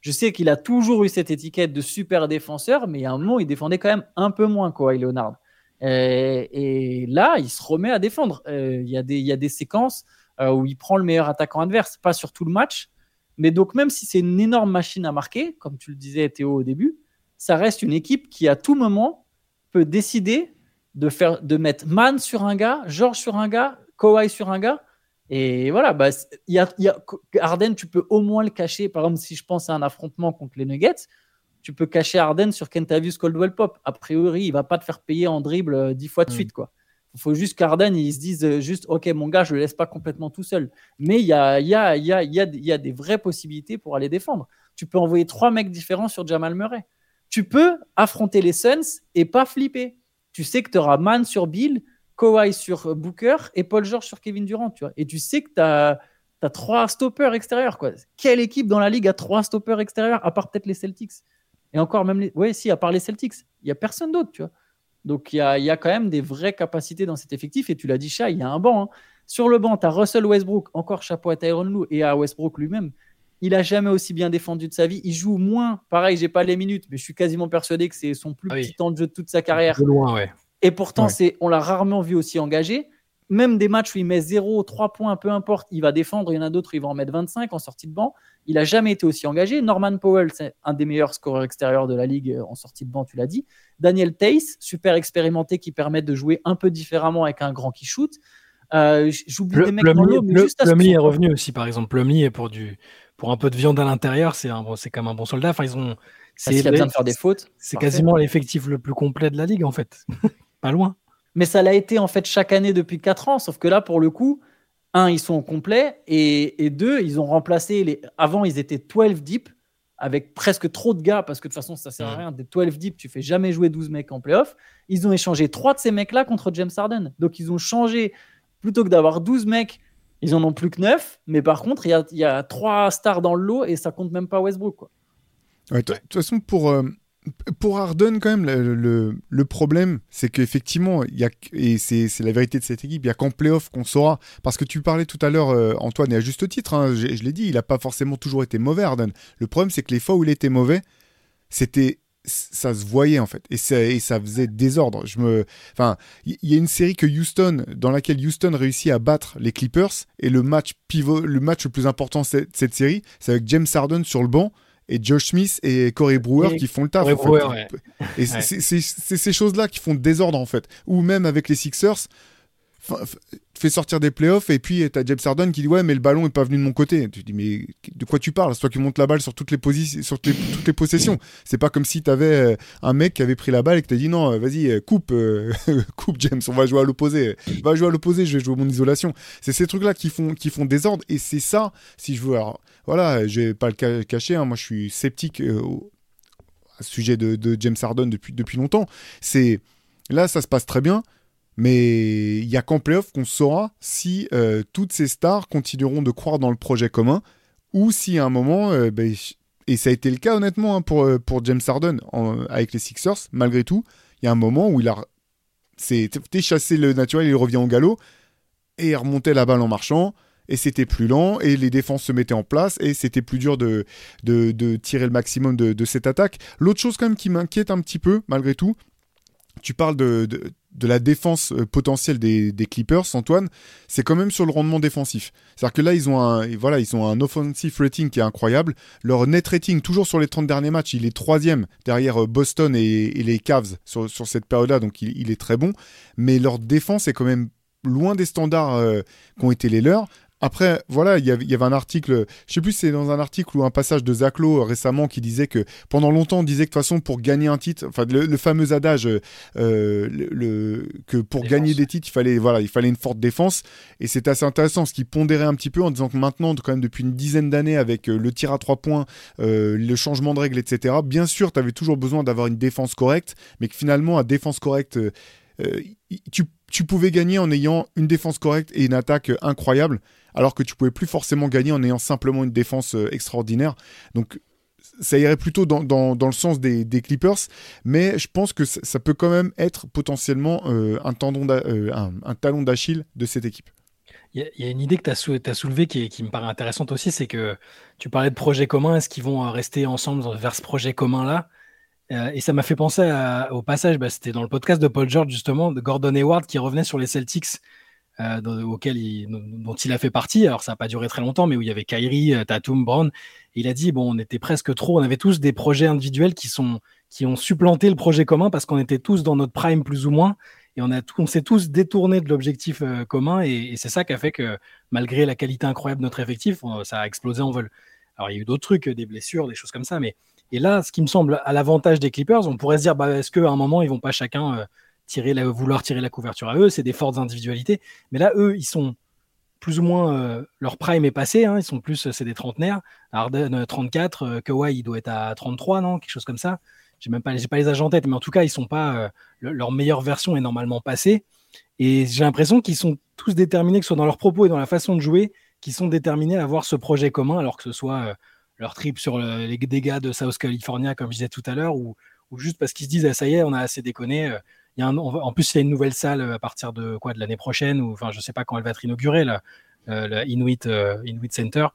Je sais qu'il a toujours eu cette étiquette de super défenseur, mais à un moment, il défendait quand même un peu moins Kawhi Leonard. Et, là, il se remet à défendre. Euh, il y, y, a des séquences euh, où il prend le meilleur attaquant adverse, pas sur tout le match. Mais donc, même si c'est une énorme machine à marquer, comme tu le disais Théo au début, ça reste une équipe qui, à tout moment, peut décider de, faire, de mettre Man sur un gars, George sur un gars, Kawhi sur un gars. Et voilà, bah, y a, y a, Arden, tu peux au moins le cacher. Par exemple, si je pense à un affrontement contre les Nuggets, tu peux cacher Arden sur Kentavious Coldwell Pop. A priori, il va pas te faire payer en dribble euh, dix fois de hmm. suite. quoi. Il faut juste qu'Arden, ils se disent juste, OK, mon gars, je le laisse pas complètement tout seul. Mais il y a, y, a, y, a, y, a, des vraies possibilités pour aller défendre. Tu peux envoyer trois mecs différents sur Jamal Murray. Tu peux affronter les Suns et pas flipper. Tu sais que tu auras Man sur Bill, Kawhi sur Booker et Paul George sur Kevin Durant. Tu vois. Et tu sais que tu as, trois stoppers extérieurs. Quoi. Quelle équipe dans la ligue a trois stoppers extérieurs, à part peut-être les Celtics? Et encore même les... Oui, si, à part les Celtics. Il n'y a personne d'autre, tu vois. Donc il y a, quand même des vraies capacités dans cet effectif. Et tu l'as dit, Chat, il y a un banc. Hein. Sur le banc, tu as Russell Westbrook, encore chapeau à Tyron Lue et à Westbrook lui-même. Il a jamais aussi bien défendu de sa vie. Il joue moins. Pareil, j'ai pas les minutes, mais je suis quasiment persuadé que c'est son plus ah petit temps de jeu de toute sa carrière. loin, ouais. Et pourtant, c'est, on l'a rarement vu aussi engagé même des matchs où il met 0, 3 points, peu importe, il va défendre. Il y en a d'autres, il va en mettre 25 en sortie de banc. Il n'a jamais été aussi engagé. Norman Powell, c'est un des meilleurs scoreurs extérieurs de la ligue euh, en sortie de banc, tu l'as dit. Daniel Tace, super expérimenté, qui permet de jouer un peu différemment avec un grand qui shoot. Euh, J'oublie des mecs Plumlee, dans est revenu aussi, par exemple. Plumlee, pour, du, pour un peu de viande à l'intérieur, c'est comme un bon soldat. Enfin, ils ont. C'est besoin de faire des fautes. C'est quasiment l'effectif le plus complet de la ligue, en fait. Pas loin mais ça l'a été en fait chaque année depuis 4 ans. Sauf que là, pour le coup, un, ils sont au complet et, deux, ils ont remplacé les. Avant, ils étaient 12 deep avec presque trop de gars parce que de toute façon, ça sert à rien. Des 12 deep, tu fais jamais jouer 12 mecs en playoff. Ils ont échangé trois de ces mecs-là contre James Harden. Donc, ils ont changé plutôt que d'avoir 12 mecs. Ils en ont plus que 9, mais par contre, il y a, 3 stars dans le lot et ça compte même pas Westbrook. Quoi. de toute façon, pour, euh, pour Harden, quand même, le, problème, c'est qu'effectivement, il y a, et c'est la vérité de cette équipe, il y a qu'en playoff qu'on saura. Parce que tu parlais tout à l'heure, euh, Antoine, et à juste titre, hein, je, l'ai dit, il n'a pas forcément toujours été mauvais, Harden. Le problème, c'est que les fois où il était mauvais, c'était ça se voyait en fait et ça, faisait désordre. Je me, enfin, il y, a une série que Houston, dans laquelle Houston réussit à battre les Clippers et le match pivot, le match le plus important de cette série, c'est avec James Harden sur le banc et Josh Smith et Corey Brewer qui font le taf. Et c'est ces choses-là qui font désordre en fait. Ou même avec les Sixers, fais sortir des playoffs et puis t'as James Harden qui dit ouais mais le ballon est pas venu de mon côté. Tu dis mais de quoi tu parles? C'est toi qui montes la balle sur toutes les positions, sur toutes les, positions. C'est pas comme si t'avais euh, un mec qui avait pris la balle et que t'as dit non euh, vas-y euh, coupe coupe James on va jouer à l'opposé. Va jouer à l'opposé je vais jouer mon isolation. C'est ces trucs là qui font qui font désordre et c'est ça si je veux alors voilà je vais pas le cacher hein, moi je suis sceptique au à ce sujet de, de James Harden depuis depuis longtemps. C'est là ça se passe très bien mais il y a qu'en playoff qu'on saura si euh, toutes ces stars continueront de croire dans le projet commun ou si à un moment, euh, ben, et ça a été le cas honnêtement hein, pour, euh, pour James Harden avec les Sixers, malgré tout, il y a un moment où il a chassé le naturel, il revient au galop et il remontait la balle en marchant et c'était plus lent, et les défenses se mettaient en place, et c'était plus dur de, de, tirer le maximum de cette attaque. L'autre chose quand même qui m'inquiète un petit peu, malgré tout, tu parles de, de la défense euh, potentielle des, Clippers, Antoine, c'est quand même sur le rendement défensif. C'est-à-dire que là, ils ont un, voilà, ils ont un offensive rating qui est incroyable. Leur net rating, toujours sur les 30 derniers matchs, il est troisième derrière euh, Boston et, les Cavs sur, cette période-là, donc il, est très bon. Mais leur défense est quand même loin des standards euh, qui ont été les leurs. Après, voilà, il y avait un article, je sais plus si c'est dans un article ou un passage de Zaclo euh, récemment qui disait que pendant longtemps on disait que de toute façon pour gagner un titre, enfin le, fameux adage euh, le, que pour gagner des titres il fallait voilà il fallait une forte défense et c'est assez intéressant ce qui pondérait un petit peu en disant que maintenant quand même depuis une dizaine d'années avec euh, le tir à trois points, le changement de règles etc. Bien sûr tu avais toujours besoin d'avoir une défense correcte, mais que finalement à défense correcte tu, tu pouvais gagner en ayant une défense correcte et une attaque incroyable alors que tu pouvais plus forcément gagner en ayant simplement une défense euh, extraordinaire. Donc ça irait plutôt dans, le sens des, Clippers, mais je pense que ça, peut quand même être potentiellement euh, un, tendon euh, un, talon d'Achille de cette équipe. Il y, a une idée que tu as, soulevée qui, qui, me paraît intéressante aussi, c'est que tu parlais de projet commun, est-ce qu'ils vont rester ensemble vers ce projet commun-là? Et ça m'a fait penser au passage, bah, c'était dans le podcast de Paul George justement, de Gordon Hayward qui revenait sur les Celtics euh, auquel il, dont il a fait partie. Alors ça n'a pas duré très longtemps, mais où il y avait Kyrie, euh, Tatum, Brown. il a dit bon, on était presque trop. On avait tous des projets individuels qui sont qui ont supplanté le projet commun parce qu'on était tous dans notre prime plus ou moins et on a on s'est tous détournés de l'objectif euh, commun et, c'est ça qui a fait que malgré la qualité incroyable de notre effectif, ça a explosé en vol. Alors il y a eu d'autres trucs, des blessures, des choses comme ça, mais et là, ce qui me semble à l'avantage des Clippers, on pourrait se dire bah, est-ce qu'à un moment ils vont pas chacun tirer la, vouloir tirer la couverture à eux, c'est des fortes individualités. Mais là, eux, ils sont plus ou moins euh, leur prime est passé, hein, ils sont plus, c'est des trentenaires. Harden 34, euh, euh, Kawhi il doit être à 33, non, quelque chose comme ça. J'ai même pas, pas les agents en tête, mais en tout cas ils sont pas, leur meilleure version est normalement passée. Et j'ai l'impression qu'ils sont tous déterminés, que ce soit dans leurs propos et dans la façon de jouer, qu'ils sont déterminés à avoir ce projet commun, alors que ce soit leur trip sur les dégâts de South California, comme je disais tout à l'heure, ou, juste parce qu'ils se disent ah, ça y est, on a assez déconné, en plus, il y a une nouvelle salle euh, à partir de quoi de l'année prochaine, ou enfin, je sais pas quand elle va être inaugurée, là, euh, le Inuit, euh, Inuit Center.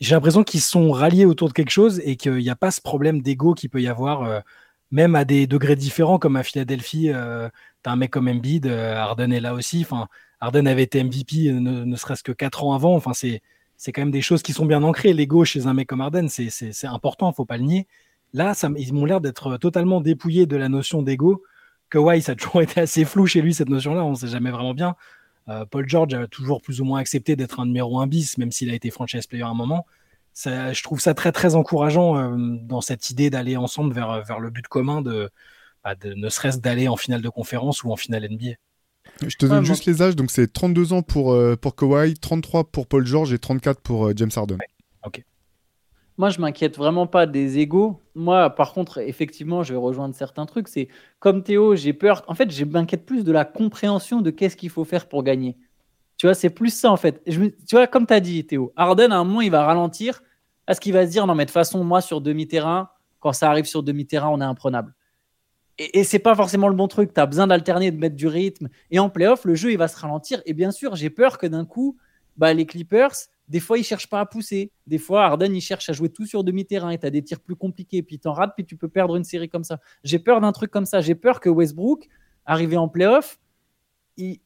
J'ai l'impression qu'ils sont ralliés autour de quelque chose et qu'il n'y a pas ce problème d'ego qu'il peut y avoir, même à des degrés différents, comme à Philadelphie. tu as un mec comme Embiid, Harden est là aussi. Enfin, Harden avait été MVP ne, serait-ce que 4 ans avant. Enfin, c'est c'est quand même des choses qui sont bien ancrées. L'ego chez un mec comme Harden, c'est important, faut pas le nier. Là, ils m'ont l'air d'être totalement dépouillés de la notion d'ego Kawhi, ça a toujours été assez flou chez lui, cette notion-là, on ne sait jamais vraiment bien. Euh, Paul George a toujours plus ou moins accepté d'être un numéro 1 bis, même s'il a été franchise player à un moment. je trouve ça très très encourageant euh, dans cette idée d'aller ensemble vers, le but commun de, bah, ne serait-ce d'aller en finale de conférence ou en finale NBA. Je te donne juste les âges, donc c'est 32 ans pour, euh, pour Kawhi, 33 pour Paul George et 34 pour James Harden. Ok. Moi, je m'inquiète vraiment pas des égaux. Moi, par contre, effectivement, je vais rejoindre certains trucs. C'est comme Théo, j'ai peur. En fait, je m'inquiète plus de la compréhension de qu'est-ce qu'il faut faire pour gagner. Tu vois, c'est plus ça, en fait. tu vois, comme tu as dit, Théo, Arden, à un moment, il va ralentir. Est-ce qu'il va se dire, non, mais de toute façon, moi, sur demi-terrain, quand ça arrive sur demi-terrain, on est imprenable. Et, et c'est pas forcément le bon truc. Tu as besoin d'alterner, de mettre du rythme. Et en playoff, le jeu, il va se ralentir. Et bien sûr, j'ai peur que d'un coup, bah, les Clippers, des fois, ils cherchent pas à pousser. Des fois, Harden, il cherche à jouer tout sur demi-terrain et tu as des tirs plus compliqués. Puis t'en rates, puis tu peux perdre une série comme ça. J'ai peur d'un truc comme ça. J'ai peur que Westbrook, arrivé en playoff, il,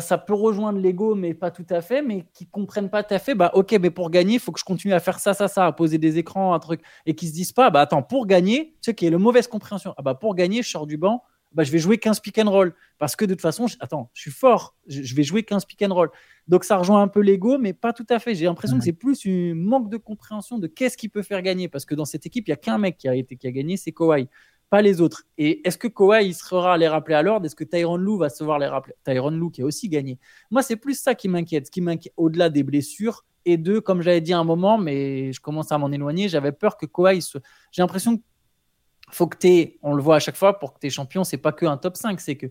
ça peut rejoindre l'ego, mais pas tout à fait, mais qui comprennent pas tout à fait, bah ok, mais pour gagner, il faut que je continue à faire ça, ça, ça, à poser des écrans, un truc, et qui se disent pas, bah attends, pour gagner, tu sais, qui est le mauvaise compréhension, ah bah pour gagner, je sors du banc, bah je vais jouer 15 pick and roll, parce que de toute façon, je, attends, je suis fort, je, vais jouer 15 pick and roll. Donc ça rejoint un peu l'ego, mais pas tout à fait. J'ai l'impression que c'est plus un manque de compréhension de qu'est-ce qui peut faire gagner, parce que dans cette équipe, il y a qu'un mec qui a été qui a gagné, c'est Kawhi pas les autres. Et est-ce que Kawhi il sera à les rappeler à l'ordre? Est-ce que Tyron Lou va se voir les rappeler? Tyron Lou qui a aussi gagné. Moi, c'est plus ça qui m'inquiète. Ce qui m'inquiète au-delà des blessures et de, comme j'avais dit un moment, mais je commence à m'en éloigner, j'avais peur que Kawhi se. J'ai l'impression qu'il faut que tu on le voit à chaque fois, pour que tu es champion, c'est pas que un top 5, c'est que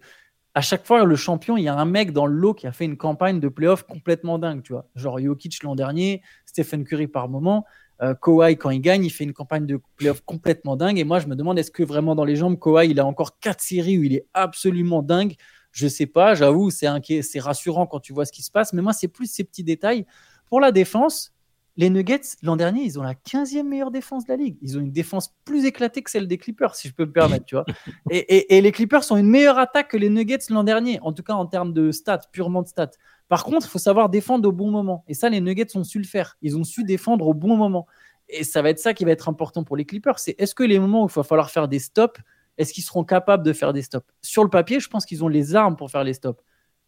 à chaque fois, le champion, il y a un mec dans le lot qui a fait une campagne de playoff complètement dingue, tu vois. Genre Jokic l'an dernier, Stephen Curry par moment. Euh, Kawhi, quand il gagne, il fait une campagne de playoff complètement dingue. Et moi, je me demande, est-ce que vraiment dans les jambes, Kawhi, il a encore quatre séries où il est absolument dingue? Je sais pas, j'avoue, c'est, c'est rassurant quand tu vois ce qui se passe. Mais moi, c'est plus ces petits détails. Pour la défense, les Nuggets, l'an dernier, ils ont la 15e meilleure défense de la ligue. Ils ont une défense plus éclatée que celle des Clippers, si je peux me permettre, tu vois. Et, et les Clippers ont une meilleure attaque que les Nuggets l'an dernier, en tout cas en termes de stats, purement de stats. Par contre, il faut savoir défendre au bon moment. Et ça, les Nuggets ont su le faire. Ils ont su défendre au bon moment. Et ça va être ça qui va être important pour les Clippers. C'est est-ce que les moments où il va falloir faire des stops, est-ce qu'ils seront capables de faire des stops? Sur le papier, je pense qu'ils ont les armes pour faire les stops.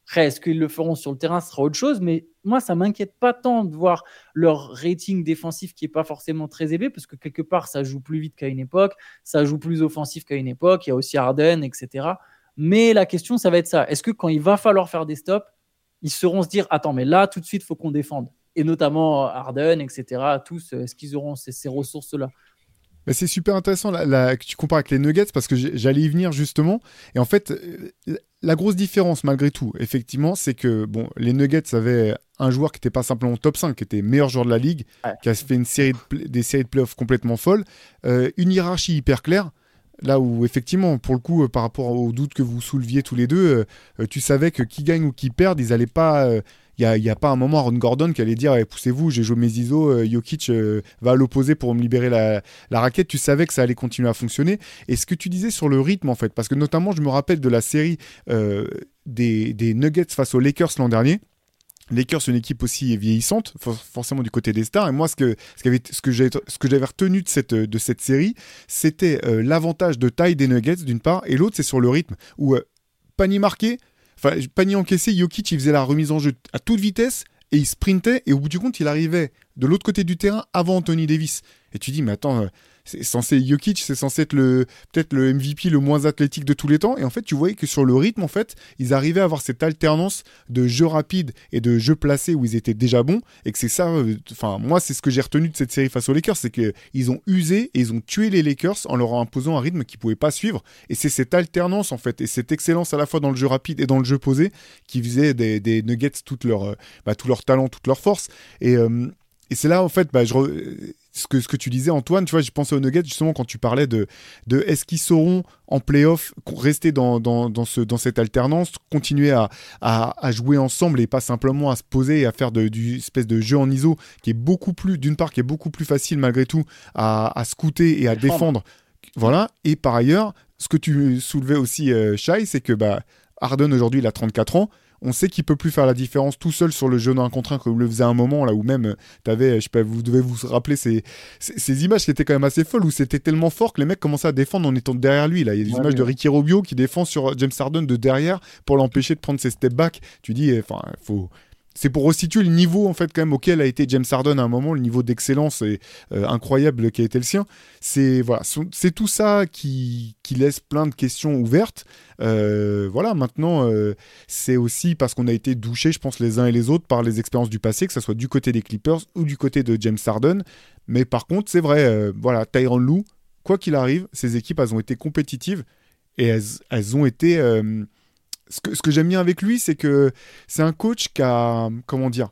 Après, est-ce qu'ils le feront sur le terrain, ce sera autre chose. Mais moi, ça m'inquiète pas tant de voir leur rating défensif qui est pas forcément très élevé, parce que quelque part, ça joue plus vite qu'à une époque, ça joue plus offensif qu'à une époque. Il y a aussi Harden, etc. Mais la question, ça va être ça. Est-ce que quand il va falloir faire des stops, ils seront se dire attends, mais là, tout de suite, il faut qu'on défende. Et notamment Harden, etc. Tous, est-ce qu'ils auront ces, ressources-là c'est super intéressant que tu compares avec les Nuggets parce que j'allais y venir justement. Et en fait, la grosse différence malgré tout, effectivement, c'est que bon, les Nuggets avaient un joueur qui n'était pas simplement top 5, qui était meilleur joueur de la ligue, qui a fait une série des séries de playoffs complètement folles, euh, une hiérarchie hyper claire. Là où effectivement, pour le coup, euh, par rapport aux doutes que vous souleviez tous les deux, euh, tu savais que qui gagne ou qui perd, ils n'allaient pas il n'y a, pas un moment Aaron Gordon qui allait dire eh, poussez-vous, j'ai joué mes ISO, euh, Jokic euh, va à l'opposé pour me libérer la, raquette. Tu savais que ça allait continuer à fonctionner. Et ce que tu disais sur le rythme, en fait, parce que notamment, je me rappelle de la série euh, des, Nuggets face aux Lakers l'an dernier. Lakers, une équipe aussi vieillissante, forcément du côté des stars. Et moi, ce que, j'avais retenu de cette, de cette série, c'était l'avantage de taille des Nuggets, d'une part, et l'autre, c'est sur le rythme, où panier marqué, Enfin, panier encaissé, Jokic, il faisait la remise en jeu à toute vitesse et il sprintait et au bout du compte, il arrivait de l'autre côté du terrain avant Anthony Davis. Et tu dis, mais attends, euh, c'est censé Jokic, c'est censé être le peut-être le MVP le moins athlétique de tous les temps. Et en fait, tu voyais que sur le rythme, en fait, ils arrivaient à avoir cette alternance de jeu rapide et de jeu placé où ils étaient déjà bons. Et que c'est ça, euh, enfin, moi, c'est ce que j'ai retenu de cette série face aux Lakers, c'est qu'ils ont usé et ils ont tué les Lakers en leur imposant un rythme qu'ils pouvaient pas suivre. Et c'est cette alternance, en fait, et cette excellence à la fois dans le jeu rapide et dans le jeu posé qui faisait des, Nuggets euh, bah, tout leur talent, toute leur force. Et, et c'est là, en fait, bah, je ce, que, ce que tu disais, Antoine, tu vois, j'ai pensé aux Nuggets justement quand tu parlais de, de est-ce qu'ils sauront en playoff rester dans, dans, dans, ce, dans cette alternance, continuer à, à, jouer ensemble et pas simplement à se poser et à faire de, du espèce de jeu en ISO qui est beaucoup plus, d'une part, qui est beaucoup plus facile malgré tout à, à scouter et à défendre. Voilà. Et par ailleurs, ce que tu soulevais aussi, euh, Shai, c'est que bah, Harden aujourd'hui, il a 34 ans on sait qu'il peut plus faire la différence tout seul sur le jeu d'un contre un comme le faisait à un moment là où même euh, t'avais je sais pas vous devez vous rappeler ces, ces, images qui étaient quand même assez folles où c'était tellement fort que les mecs commençaient à défendre en étant derrière lui là. Il y a des images de Ricky Rubio qui défend sur James Harden de derrière pour l'empêcher de prendre ses step back. Tu dis enfin faut c'est pour restituer le niveau en fait quand même auquel a été James Harden à un moment, le niveau d'excellence euh, incroyable qui a été le sien. C'est voilà, c'est tout ça qui, laisse plein de questions ouvertes. Euh, voilà, maintenant euh, c'est aussi parce qu'on a été douchés, je pense les uns et les autres par les expériences du passé, que ce soit du côté des Clippers ou du côté de James Harden. Mais par contre, c'est vrai, voilà, Tyron Lou, quoi qu'il arrive, ces équipes elles ont été compétitives et elles ont été ce que, j'aime bien avec lui, c'est que c'est un coach qui a, comment dire,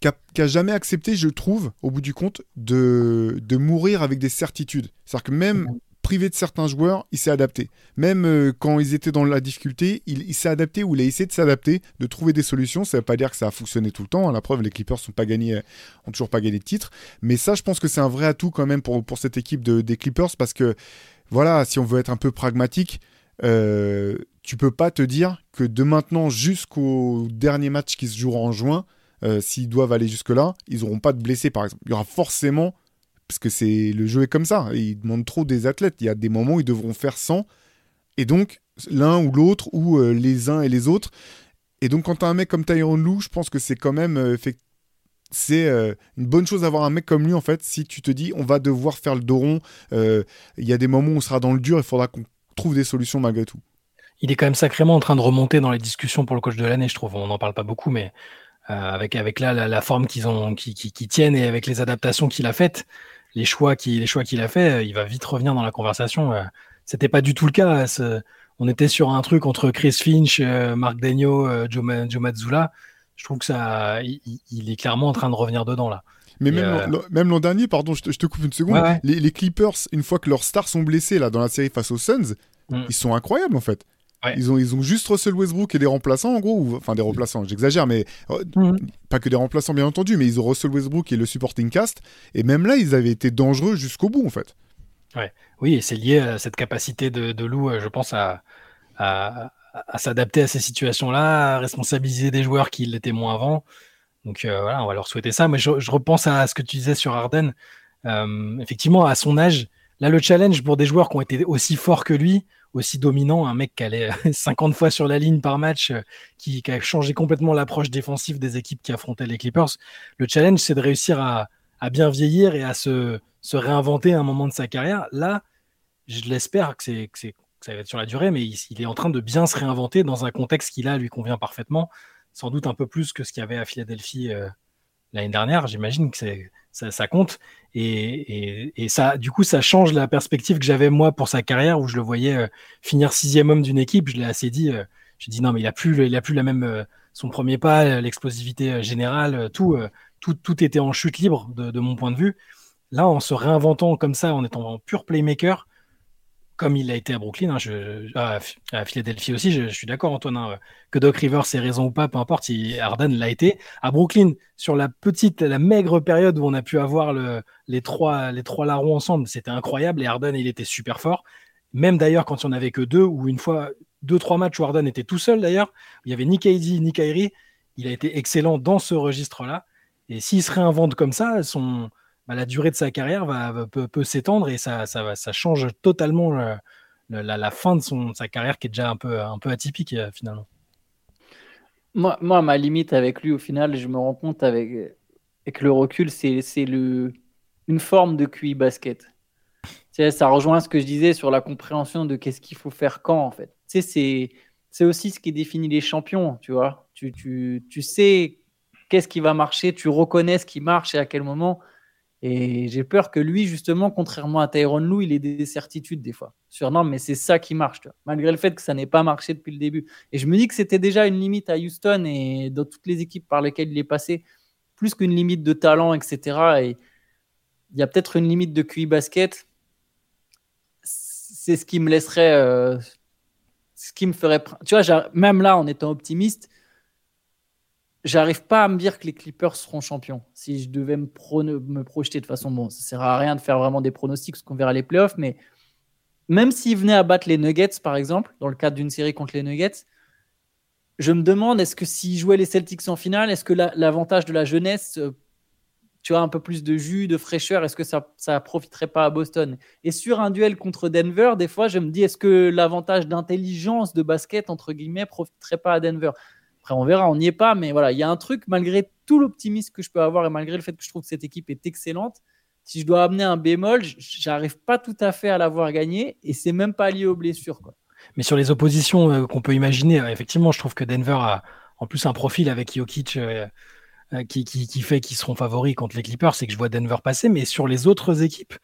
qui a, jamais accepté, je trouve, au bout du compte, de, de mourir avec des certitudes. C'est-à-dire que même privé de certains joueurs, il s'est adapté. Même euh, quand ils étaient dans la difficulté, il, s'est adapté ou il a essayé de s'adapter, de trouver des solutions. Ça ne veut pas dire que ça a fonctionné tout le temps. Hein. La preuve, les Clippers sont pas gagnés, ont toujours pas gagné de titre. Mais ça, je pense que c'est un vrai atout quand même pour, pour cette équipe de, des Clippers parce que, voilà, si on veut être un peu pragmatique, euh, tu peux pas te dire que de maintenant jusqu'au dernier match qui se jouera en juin, euh, s'ils doivent aller jusque-là, ils n'auront pas de blessés, par exemple. Il y aura forcément, parce que c'est le jeu est comme ça, il demande trop des athlètes. Il y a des moments où ils devront faire 100, et donc l'un ou l'autre, ou euh, les uns et les autres. Et donc, quand tu as un mec comme Tyron Lou, je pense que c'est quand même euh, c'est une bonne chose d'avoir un mec comme lui en fait si tu te dis on va devoir faire le dos rond il y a des moments où on sera dans le dur il faudra qu'on trouve des solutions malgré tout il est quand même sacrément en train de remonter dans les discussions pour le coach de l'année je trouve on n'en parle pas beaucoup mais euh, avec avec là la, forme qu'ils ont qui, qui, tiennent et avec les adaptations qu'il a faites, les choix qu'il a fait, euh, il va vite revenir dans la conversation. Euh, c'était pas du tout le cas. On était sur un truc entre Chris Finch, Marc Degno, Joe, Mazzulla. Je trouve que ça, il, est clairement en train de revenir dedans là. Mais même l'an dernier, pardon, je te, coupe une seconde. Les, Clippers, une fois que leurs stars sont blessés là dans la série face aux Suns, mm. ils sont incroyables en fait. Ils, ont, ils ont juste Russell Westbrook et des remplaçants, en gros. Enfin, des remplaçants, j'exagère, mais euh, mhm. pas que des remplaçants, bien entendu, mais ils ont Russell Westbrook et le supporting cast. Et même là, ils avaient été dangereux jusqu'au bout, en fait. Ouais. Oui, et c'est lié à cette capacité de, de Lou, euh, je pense, à, à, s'adapter à ces situations-là, à responsabiliser des joueurs qui l'étaient moins avant. Donc euh, voilà, on va leur souhaiter ça. Mais je, repense à ce que tu disais sur Arden. effectivement, à son âge, là, le challenge pour des joueurs qui ont été aussi forts que lui, aussi dominant, un mec qui allait 50 fois sur la ligne par match, euh, qui, a changé complètement l'approche défensive des équipes qui affrontaient les Clippers. Le challenge, c'est de réussir à, bien vieillir et à se, réinventer à un moment de sa carrière. Là, je l'espère que, c'est, ça va être sur la durée, mais il, est en train de bien se réinventer dans un contexte qui, là, lui convient parfaitement, sans doute un peu plus que ce qu'il y avait à Philadelphie euh, l'année dernière. J'imagine que c'est ça, compte. Et, ça, du coup, ça change la perspective que j'avais moi pour sa carrière, où je le voyais euh, finir sixième homme d'une équipe. Je l'ai assez dit. Euh, j'ai dit non, mais il a plus, il a plus la même euh, son premier pas, l'explosivité générale, tout, tout, tout était en chute libre de, de, mon point de vue. Là, en se réinventant comme ça, en étant en pur playmaker, comme il a été à Brooklyn, hein, à, Philadelphie aussi, je, suis d'accord, Antoine, hein, que Doc Rivers ait raison ou pas, peu importe, il, Harden l'a été. À Brooklyn, sur la petite, la maigre période où on a pu avoir le, les, trois, les trois larrons ensemble, c'était incroyable et Harden, il était super fort. Même d'ailleurs, quand il n'y en avait que deux, ou une fois, deux, trois matchs où Harden était tout seul d'ailleurs, il y avait ni KD ni Kyrie, il a été excellent dans ce registre-là. Et s'il se réinvente comme ça, son, bah, la durée de sa carrière va, peut, s'étendre et ça, ça, ça, change totalement la, fin de, son, sa carrière qui est déjà un peu, un peu atypique euh, finalement. Moi, moi, ma limite avec lui, au final, je me rends compte avec, avec le recul, c'est une forme de QI basket. Ça rejoint ce que je disais sur la compréhension de qu'est-ce qu'il faut faire quand, en fait. C'est aussi ce qui définit les champions, tu vois. Tu, tu, tu sais qu'est-ce qui va marcher, tu reconnais ce qui marche et à quel moment. Et j'ai peur que lui, justement, contrairement à Tyron Lou, il ait des certitudes des fois. Sur non, mais c'est ça qui marche, malgré le fait que ça n'ait pas marché depuis le début. Et je me dis que c'était déjà une limite à Houston et dans toutes les équipes par lesquelles il est passé, plus qu'une limite de talent, etc. Et il y a peut-être une limite de QI basket. C'est ce qui me laisserait. Euh, ce qui me ferait. Tu vois, même là, en étant optimiste, j'arrive pas à me dire que les Clippers seront champions. Si je devais me, projeter de façon, bon, ça sert à rien de faire vraiment des pronostics parce qu'on verra les playoffs, mais même s'ils venaient à battre les Nuggets, par exemple, dans le cadre d'une série contre les Nuggets, je me demande est-ce que s'ils jouaient les Celtics en finale, est-ce que l'avantage de la jeunesse, euh, tu as un peu plus de jus, de fraîcheur, est-ce que ça ne profiterait pas à Boston? Et sur un duel contre Denver, des fois, je me dis est-ce que l'avantage d'intelligence de basket, entre guillemets, profiterait pas à Denver? Après, on verra, on n'y est pas, mais voilà, il y a un truc, malgré tout l'optimisme que je peux avoir et malgré le fait que je trouve que cette équipe est excellente, si je dois amener un bémol, j'arrive pas tout à fait à l'avoir gagné et c'est même pas lié aux blessures. Mais sur les oppositions euh, qu'on peut imaginer, euh, effectivement, je trouve que Denver a en plus un profil avec Jokic euh, qui, qui, fait qu'ils seront favoris contre les Clippers, c'est que je vois Denver passer, mais sur les autres équipes,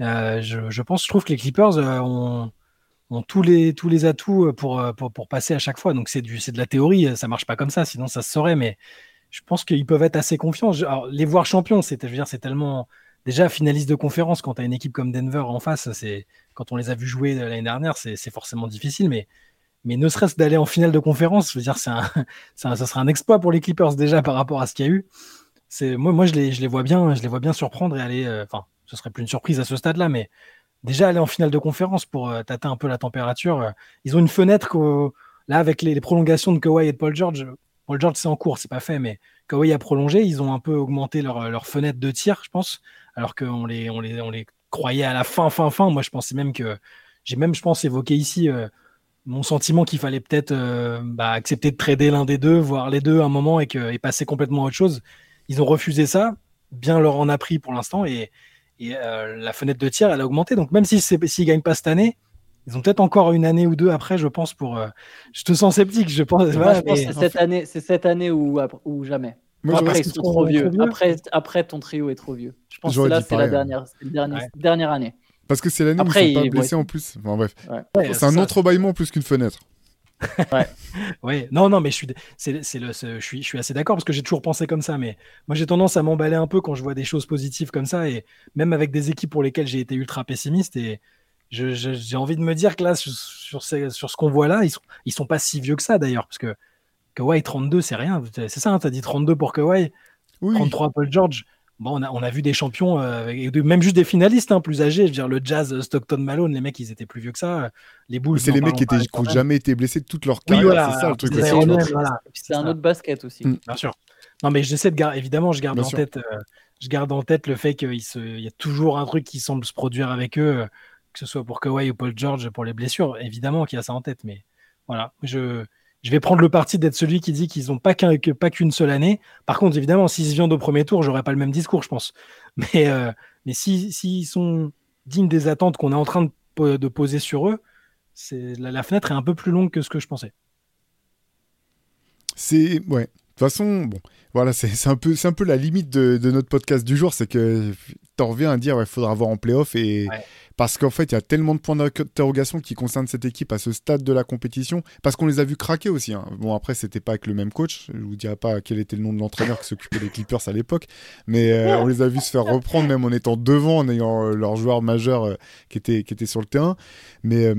je, je, pense, je trouve que les Clippers ont ont tous les, tous les atouts euh, pour, pour, pour passer à chaque fois. Donc c'est de la théorie, ça marche pas comme ça, sinon ça se saurait. Mais je pense qu'ils peuvent être assez confiants. les voir champions, c'est c'est tellement déjà finaliste de conférence quand tu as une équipe comme Denver en face, c'est quand on les a vus jouer l'année dernière, c'est forcément difficile, mais mais ne serait-ce d'aller en finale de conférence, je veux dire, c'est un, ça sera un exploit pour les Clippers déjà par rapport à ce qu'il y a eu. C'est moi, moi je les, je les vois bien, je les vois bien surprendre et aller. Euh, enfin, ce serait plus une surprise à ce stade-là, mais déjà aller en finale de conférence pour euh, tâter un peu la température. Euh, ils ont une fenêtre là avec les, prolongations de Kawhi et de Paul George. Paul George c'est en cours, c'est pas fait, mais Kawhi a prolongé. Ils ont un peu augmenté leur, leur fenêtre de tir, je pense, alors qu'on les, on les, on les croyait à la fin, fin, fin. Moi, je pensais même que j'ai même, je pense, évoqué ici mon sentiment qu'il fallait peut-être euh, bah, accepter de trader l'un des deux, voir les deux à un moment et, que, et passer complètement à autre chose. Ils ont refusé ça, bien leur en a pris pour l'instant et, euh, la fenêtre de tir elle a augmenté. Donc même s'ils ne gagnent pas cette année, ils ont peut-être encore une année ou deux après, je pense. Pour, euh, je te sens sceptique, je pense. que c'est cette année, c'est cette année ou, ou jamais. après, ils sont trop vieux. Après, après, ton trio est trop vieux. Je pense que là, c'est la dernière, dernière année. Parce que c'est l'année où ils sont pas blessés en plus. Enfin, bref. c'est un entrebâillement plus qu'une fenêtre. ouais. ouais. Non, non, mais je suis, c'est, c'est le, je suis, je suis assez d'accord parce que j'ai toujours pensé comme ça. Mais moi, j'ai tendance à m'emballer un peu quand je vois des choses positives comme ça, et même avec des équipes pour lesquelles j'ai été ultra pessimiste. Et j'ai envie de me dire que là, sur, sur, ce qu'on voit là, ils sont, ils sont pas si vieux que ça d'ailleurs, parce que Kawhi 32, c'est rien. C'est ça, hein, tu as dit 32 pour Kawhi, oui. 33 Paul George. Bon, on a, vu des champions, euh, même juste des finalistes hein, plus âgés. Je veux dire, le Jazz, euh, Stockton, Malone, les mecs, ils étaient plus vieux que ça. Les Bulls. C'est les mecs qui n'ont jamais été blessés de toute leur carrière. c'est ça le truc. C'est un, autre basket aussi. Mm. Bien sûr. Non, mais j'essaie de garder. Évidemment, je garde en tête. Euh, je garde en tête le fait qu'il y a toujours un truc qui semble se produire avec eux, que ce soit pour Kawhi ou Paul George pour les blessures. Évidemment qu'il y a ça en tête, mais voilà. Je je vais prendre le parti d'être celui qui dit qu'ils n'ont pas qu'une seule année. Par contre, évidemment, s'ils se viennent au premier tour, j'aurais pas le même discours, je pense. Mais, euh, s'ils sont dignes des attentes qu'on est en train de, poser sur eux, la, la, fenêtre est un peu plus longue que ce que je pensais. C'est ouais. De toute façon, bon, voilà, c'est un peu, un peu la limite de, notre podcast du jour, c'est que tu en reviens à dire, il faudra voir en playoff et parce qu'en fait, il y a tellement de points d'interrogation qui concernent cette équipe à ce stade de la compétition, parce qu'on les a vus craquer aussi. Hein. Bon, après, c'était pas avec le même coach. Je vous dirai pas quel était le nom de l'entraîneur qui s'occupait des Clippers à l'époque, mais euh, on les a vus se faire reprendre, même en étant devant, en ayant euh, leur joueur majeur euh, qui, était, qui était sur le terrain. Mais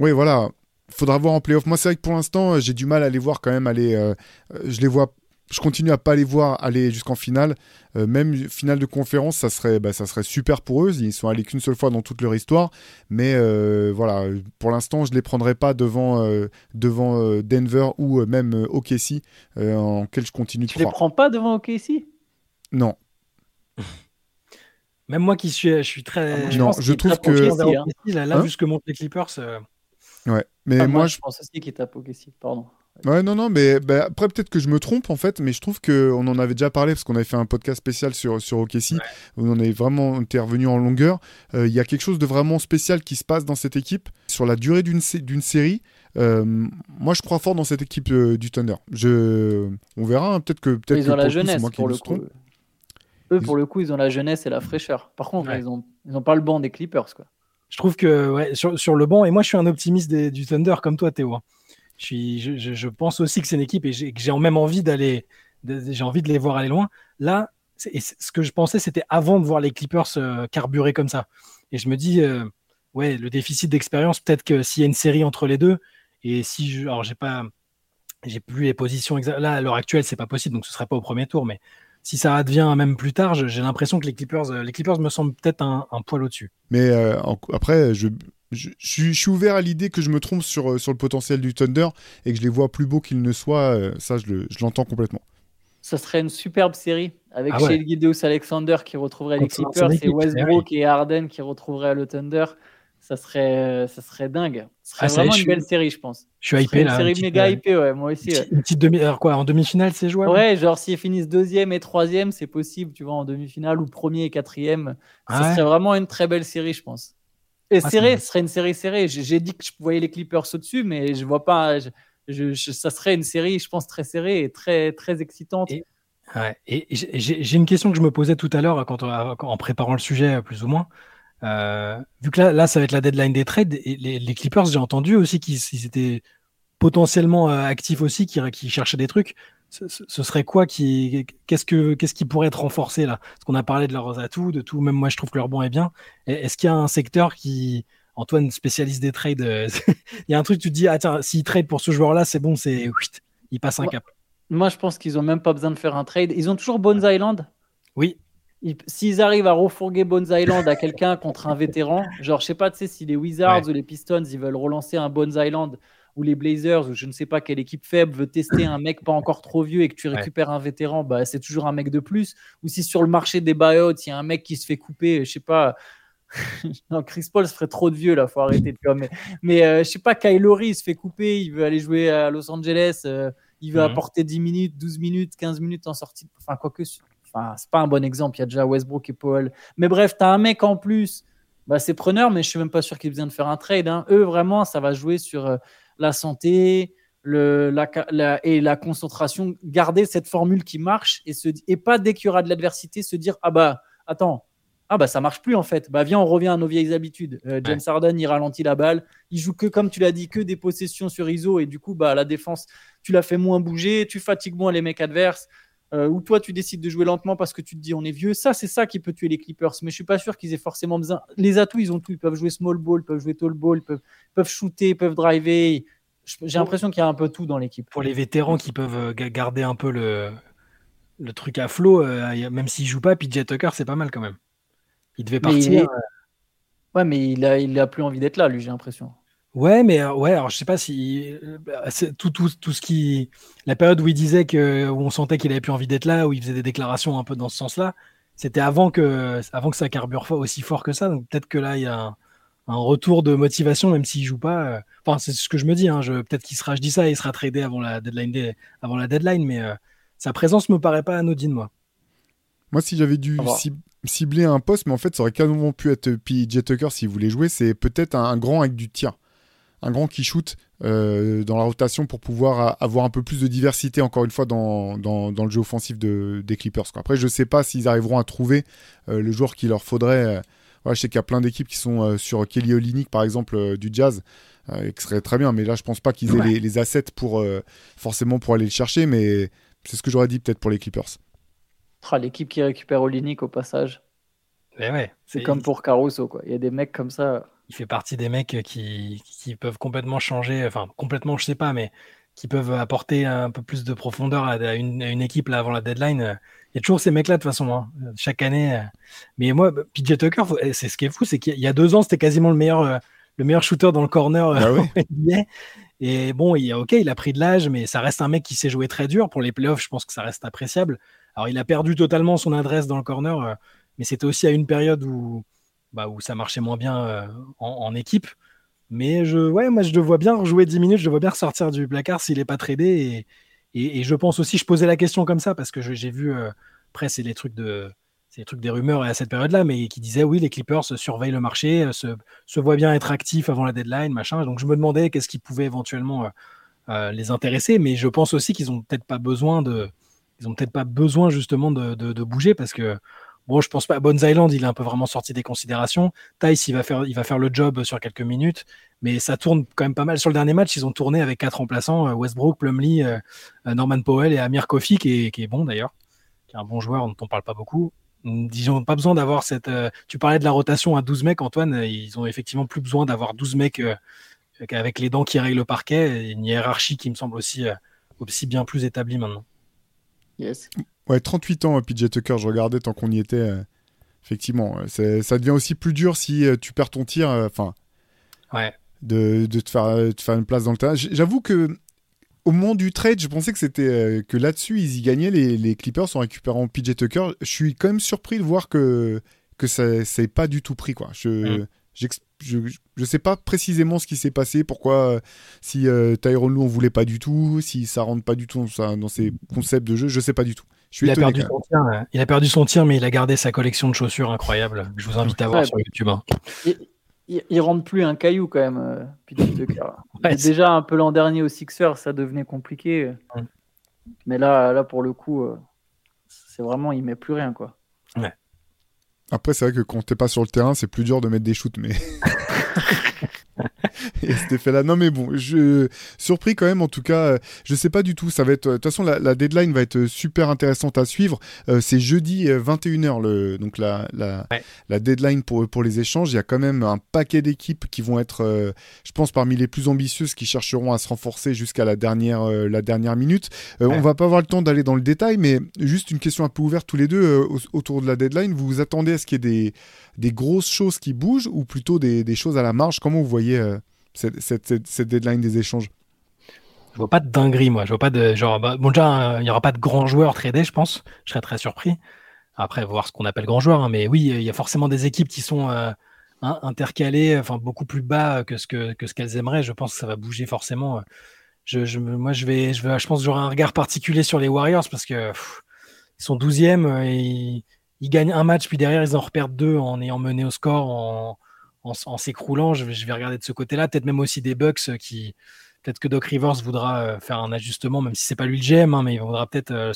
oui, voilà faudra voir en playoff. Moi, c'est vrai que pour l'instant, j'ai du mal à les voir quand même aller. je les vois je continue à pas les voir aller jusqu'en finale. Euh, même finale de conférence, ça serait, bah, ça serait super pour eux. Ils sont allés qu'une seule fois dans toute leur histoire. Mais euh, voilà, pour l'instant, je les prendrai pas devant, euh, devant Denver ou même OKC, en quel je continue tu de Tu les prends pas devant OKC Non. Même moi qui suis, je suis très. Ah, non, je, trouve que. là, là hein vu ce que montrent les Clippers. Ouais, mais ah, moi, je pense aussi qu'ils tapent OKC, pardon. Ouais, non, non, mais bah, après, peut-être que je me trompe, en fait, mais je trouve qu'on en avait déjà parlé, parce qu'on avait fait un podcast spécial sur, sur OKC, où on est vraiment intervenu en longueur. Euh, il y a quelque chose de vraiment spécial qui se passe dans cette équipe. Sur la durée d'une série, euh, moi, je crois fort dans cette équipe euh, du Thunder. Je... On verra, hein, peut-être que... Peut ils ont la jeunesse, pour le coup. Eux, pour le coup, ils ont la jeunesse et la fraîcheur. Par contre, ils n'ont ils ont pas le banc des Clippers, quoi. Je trouve que ouais, sur, sur, le banc, et moi je suis un optimiste du Thunder comme toi Théo. Je, pense aussi que c'est une équipe et que j'ai même envie d'aller, j'ai envie de les voir aller loin. Là, ce que je pensais, c'était avant de voir les Clippers euh, carburer comme ça. Et je me dis, euh, ouais, le déficit d'expérience, peut-être que s'il y a une série entre les deux, et si je, alors j'ai pas, j'ai plus les positions exactes. Là, à l'heure actuelle, c'est pas possible, donc ce serait pas au premier tour, mais si ça advient même plus tard, j'ai l'impression que les Clippers, euh, les Clippers me semblent peut-être un, un poil au-dessus. Mais après, je, je, suis ouvert à l'idée que je me trompe sur, euh, sur le potentiel du Thunder et que je les vois plus beaux qu'ils ne soient. Euh, ça, je l'entends complètement. Ça serait une superbe série avec ah ouais. Alexander qui retrouverait les Clippers et Westbrook et Harden qui retrouveraient le Thunder. Ça serait, ça serait dingue. Ce serait ah, vraiment une belle série, je pense. Je suis hypé là. Une série méga hypée, ouais, moi aussi. Une petite demi. Alors quoi, en demi-finale, c'est jouable? Ouais, genre s'ils finissent deuxième et troisième, c'est possible, tu vois, en demi-finale ou premier et quatrième. Ah ça serait vraiment une très belle série, je pense. Et serré, ce serait une série serrée. J'ai dit que je voyais les Clippers au-dessus, mais je vois pas. ça serait une série, je pense, très serrée et très, très excitante. Et, j'ai une question que je me posais tout à l'heure quand, en préparant le sujet, plus ou moins. Euh, vu que là, là, ça va être la deadline des trades, et les, Clippers, j'ai entendu aussi qu'ils étaient potentiellement euh, actifs aussi, qui, qui cherchaient des trucs. ce, ce serait quoi qui, qu'est-ce que, qu'est-ce qui pourrait être renforcé là? Parce qu'on a parlé de leurs atouts, de tout. Même moi, je trouve que leur bon est bien. Est-ce qu'il y a un secteur qui, Antoine, spécialiste des trades, euh, il y a un truc, tu te dis, ah tiens, s'il trade pour ce joueur-là, c'est bon, c'est, il passe un cap. Moi, je pense qu'ils ont même pas besoin de faire un trade. Ils ont toujours Bones Island? Oui. S'ils arrivent à refourguer Bones Island à quelqu'un contre un vétéran, genre, je sais pas, tu sais, si les Wizards ou les Pistons, ils veulent relancer un Bones Island ou les Blazers ou je ne sais pas quelle équipe faible veut tester un mec pas encore trop vieux et que tu récupères un vétéran, bah, c'est toujours un mec de plus. Ou si sur le marché des buyouts, il y a un mec qui se fait couper, je sais pas. non, Chris Paul se ferait trop de vieux là, faut arrêter. mais mais euh, je sais pas, Kyle Lowry se fait couper, il veut aller jouer à Los Angeles, euh, il veut mhm. apporter 10 minutes, 12 minutes, 15 minutes en sortie. Enfin, quoique, enfin, c'est pas un bon exemple, il y a déjà Westbrook et Paul. Mais bref, tu as un mec en plus, bah, c'est preneur, mais je suis même pas sûr qu'il ait besoin de faire un trade. Hein. Eux, vraiment, ça va jouer sur. Euh, la santé le, la, et la concentration, garder cette formule qui marche et, se, et pas dès qu'il y aura de l'adversité se dire ah bah attends ah bah ça marche plus en fait bah viens on revient à nos vieilles habitudes euh, James Harden il ralentit la balle il joue que comme tu l'as dit que des possessions sur ISO et du coup bah la défense tu la fais moins bouger tu fatigues moins les mecs adverses euh, ou toi tu décides de jouer lentement parce que tu te dis on est vieux ça c'est ça qui peut tuer les Clippers mais je suis pas sûr qu'ils aient forcément besoin les atouts ils ont tout ils peuvent jouer small ball ils peuvent jouer tall ball ils peuvent, peuvent shooter ils peuvent driver j'ai l'impression qu'il y a un peu tout dans l'équipe. Pour les vétérans qui peuvent euh, garder un peu le, le truc à flot, euh, même s'il joue pas, PJ Tucker, c'est pas mal quand même. Il devait partir. Ouais, mais il a, il a plus envie d'être là, lui, j'ai l'impression. Ouais, mais ouais, alors je sais pas si bah, tout, tout, tout, ce qui, la période où il disait que, où on sentait qu'il avait plus envie d'être là, où il faisait des déclarations un peu dans ce sens-là, c'était avant que, avant que ça carbure aussi fort que ça. Donc peut-être que là, il y a un, un retour de motivation, même s'il joue pas. Euh, enfin, c'est ce que je me dis. Hein, peut-être qu'il sera, je dis ça, il sera tradé avant la deadline, avant la deadline, mais euh, sa présence me paraît pas anodine, moi. Moi, si j'avais dû cibler un poste, mais en fait, ça aurait carrément pu être PJ Tucker s'il voulait jouer, c'est peut-être un, grand avec du tir. Un grand qui shoot euh, dans la rotation pour pouvoir avoir un peu plus de diversité, encore une fois, dans, dans, le jeu offensif de, des Clippers. Après, je ne sais pas s'ils arriveront à trouver le joueur qu'il leur faudrait je sais qu'il y a plein d'équipes qui sont euh, sur Kelly Olynyk, par exemple, euh, du jazz, euh, et qui serait très bien. Mais là, je pense pas qu'ils aient les, assets pour forcément pour aller le chercher. Mais c'est ce que j'aurais dit peut-être pour les Clippers. Ah, l'équipe qui récupère Olynyk au passage. Ouais, c'est comme pour Caruso, quoi. Il y a des mecs comme ça. Il fait partie des mecs qui, qui peuvent complètement changer, enfin complètement, je sais pas, mais qui peuvent apporter un peu plus de profondeur à une, équipe là avant la deadline. Il y a toujours ces mecs-là de toute façon, hein, chaque année. Mais moi, PJ Tucker, c'est ce qui est fou, c'est qu'il y a deux ans, c'était quasiment le meilleur, euh, le meilleur shooter dans le corner. Ah Et bon, il, ok, il a pris de l'âge, mais ça reste un mec qui sait jouer très dur. Pour les playoffs, je pense que ça reste appréciable. Alors, il a perdu totalement son adresse dans le corner, euh, mais c'était aussi à une période où, bah, où ça marchait moins bien euh, en, équipe. Mais je, ouais, moi, je le vois bien rejouer 10 minutes, je le vois bien ressortir du placard s'il n'est pas tradé. Et, je pense aussi, je posais la question comme ça parce que j'ai vu, euh, après, c'est les trucs de. C'est trucs des rumeurs à cette période-là, mais qui disaient oui, les Clippers surveillent le marché, euh, se, voient bien être actifs avant la deadline, machin. Donc je me demandais qu'est-ce qui pouvait éventuellement euh, les intéresser, mais je pense aussi qu'ils ont peut-être pas besoin de, ils ont peut-être pas besoin justement de, de, bouger parce que Bon, je pense pas. Bones Island, il est un peu vraiment sorti des considérations. Tice, il va faire, il va faire le job sur quelques minutes, mais ça tourne quand même pas mal. Sur le dernier match, ils ont tourné avec quatre remplaçants euh, Westbrook, Plumlee, euh, euh, Norman Powell et Amir Kofi, qui est, bon d'ailleurs, qui est un bon joueur dont on parle pas beaucoup. Disons, pas besoin d'avoir cette. tu parlais de la rotation à 12 mecs, Antoine. Ils ont effectivement plus besoin d'avoir 12 mecs avec les dents qui règlent le parquet. Une hiérarchie qui me semble aussi, aussi bien plus établie maintenant. Yes. Ouais, 38 ans, PJ Tucker, je regardais tant qu'on y était. Euh, effectivement, ça devient aussi plus dur si euh, tu perds ton tir. Euh, enfin. ouais. De, de, te faire, te faire une place dans le terrain. J'avoue que au moment du trade, je pensais que c'était que là-dessus ils y gagnaient les, les, Clippers en récupérant PJ Tucker. Je suis quand même surpris de voir que que ça c'est pas du tout pris quoi. Je, mm je ne sais pas précisément ce qui s'est passé, pourquoi, euh, si euh, Tyrone Lou on voulait pas du tout, si ça rentre pas du tout dans, dans ses concepts de jeu, je sais pas du tout. Je il, a perdu son tir, il a perdu son tir, mais il a gardé sa collection de chaussures incroyable. Je vous invite à voir sur YouTube. Hein. Il, il, rentre plus un caillou quand même, euh, déjà un peu l'an dernier au Sixer, ça devenait compliqué. Mais là, là pour le coup, euh, c'est vraiment, il met plus rien quoi. Ouais. Après, c'est vrai que quand t'es pas sur le terrain, c'est plus dur de mettre des shoots, mais. et cet effet-là. Non, mais bon, je surpris quand même. En tout cas, je sais pas du tout. Ça va être. De toute façon, la, deadline va être super intéressante à suivre. Euh, c'est jeudi 21h, le donc la la, la, deadline pour pour les échanges. Il y a quand même un paquet d'équipes qui vont être, euh, je pense, parmi les plus ambitieuses, qui chercheront à se renforcer jusqu'à la dernière euh, la dernière minute. On va pas avoir le temps d'aller dans le détail, mais juste une question un peu ouverte tous les deux autour de la deadline. Vous vous attendez à ce qu'il y ait des des grosses choses qui bougent ou plutôt des, des choses à la marge? Comment vous voyez cette, deadline des échanges je vois pas de dinguerie, moi. Je vois pas de genre. Bah, bon, déjà, il n'y aura pas de grands joueurs tradés, je pense. Je serais très surpris. Après, voir ce qu'on appelle grands joueurs. Hein. Mais oui, il y a forcément des équipes qui sont euh, intercalées, enfin beaucoup plus bas que ce que, ce qu'elles aimeraient. Je pense que ça va bouger forcément. Je, moi, je vais, je vais, je pense j'aurai un regard particulier sur les Warriors parce que ils sont 12e et ils, gagnent un match, puis derrière ils en repèrent deux en ayant mené au score en en, s'écroulant. Je, vais regarder de ce côté-là. Peut-être même aussi des Bucks euh, qui. Peut-être que Doc Rivers voudra euh, faire un ajustement, même si c'est pas lui le GM, hein, mais il voudra peut-être. Euh,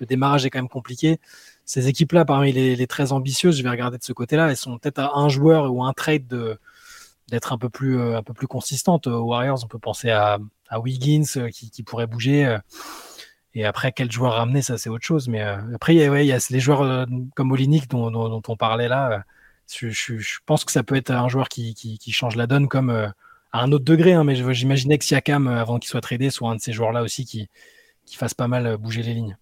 le démarrage est quand même compliqué. Ces équipes-là, parmi les, très ambitieuses, je vais regarder de ce côté-là. Elles sont peut-être à un joueur ou un trade de d'être un peu plus un peu plus. Aux Warriors, on peut penser à, à Wiggins qui, pourrait bouger. Et après, quel joueur ramener, ça c'est autre chose. Mais après, il y, a, les joueurs comme Olinik dont, on parlait là je, pense que ça peut être un joueur qui, change la donne comme euh, à un autre degré, hein, mais j'imaginais que Siakam, euh, avant qu'il soit tradé, soit un de ces joueurs-là aussi qui, fasse pas mal euh, bouger les lignes.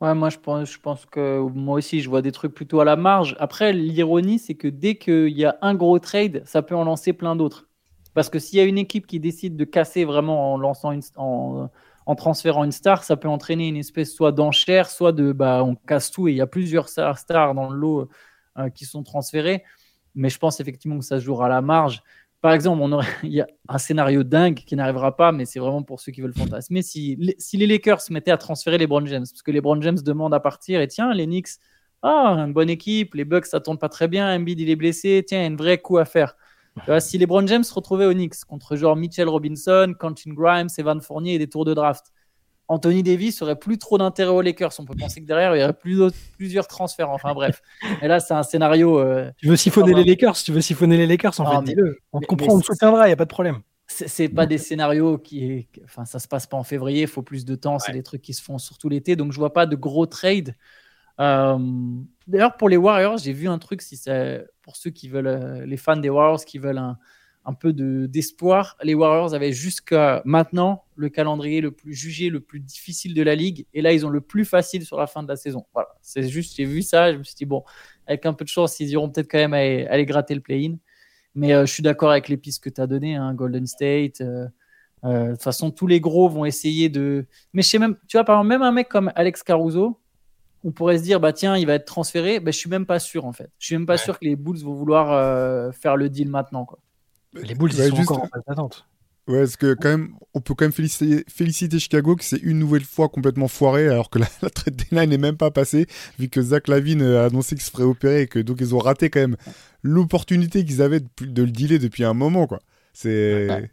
Ouais, moi je pense, que moi aussi je vois des trucs plutôt à la marge. Après, l'ironie, c'est que dès qu'il y a un gros trade, ça peut en lancer plein d'autres. Parce que s'il y a une équipe qui décide de casser vraiment en lançant en, transférant une star, ça peut entraîner une espèce soit d'enchère, soit de bah on casse tout et il y a plusieurs stars dans le lot qui sont transférés. Mais je pense effectivement que ça jouera à la marge. Par exemple, on aurait, il y a un scénario dingue qui n'arrivera pas, mais c'est vraiment pour ceux qui veulent fantasmer. Si, si les Lakers se mettaient à transférer les Brown James, parce que les Brown James demandent à partir, et tiens, les Knicks, ah, une bonne équipe, les Bucks, ça tourne pas très bien, Embiid, il est blessé, tiens, un vrai coup à faire. si les Brown James se retrouvaient aux Knicks contre genre Mitchell Robinson, Quentin Grimes, Evan Fournier et des tours de draft, Anthony Davis aurait plus trop d'intérêt aux Lakers. On peut penser que derrière, il y aurait plus plusieurs transferts. Enfin bref. Et là, c'est un scénario. Euh, tu veux siphonner les Lakers Tu veux siphonner les Lakers En fait, dis-le. On te comprend, on te soutiendra, il n'y a pas de problème. C'est pas des scénarios qui. Enfin, ça se passe pas en février, il faut plus de temps. C'est des trucs qui se font surtout l'été. Donc, je vois pas de gros trades. Euh, d'ailleurs, pour les Warriors, j'ai vu un truc. Si c'est pour ceux qui veulent, euh, les fans des Warriors qui veulent un, un peu d'espoir. les Warriors avaient jusqu'à maintenant le calendrier le plus jugé, le plus difficile de la ligue. Et là, ils ont le plus facile sur la fin de la saison. Voilà, c'est juste, j'ai vu ça, je me suis dit, bon, avec un peu de chance, ils iront peut-être quand même aller, gratter le play-in. Mais euh, je suis d'accord avec les pistes que tu as données, hein, Golden State. Euh, euh, de toute façon, tous les gros vont essayer de. Mais je sais même, tu vois, par exemple, même un mec comme Alex Caruso, on pourrait se dire, bah tiens, il va être transféré. Bah, je suis même pas sûr, en fait. Je suis même pas sûr que les Bulls vont vouloir faire le deal maintenant. Quoi. Les Bulls, ils sont encore en phase d'attente. Ouais, parce que quand même, on peut quand même féliciter, féliciter Chicago qui s'est une nouvelle fois complètement foiré alors que la, la trade deadline n'est même pas passée, vu que Zach Lavine a annoncé qu'il se ferait opérer et que donc ils ont raté quand même l'opportunité qu'ils avaient de, le dealer depuis un moment, quoi. C'est.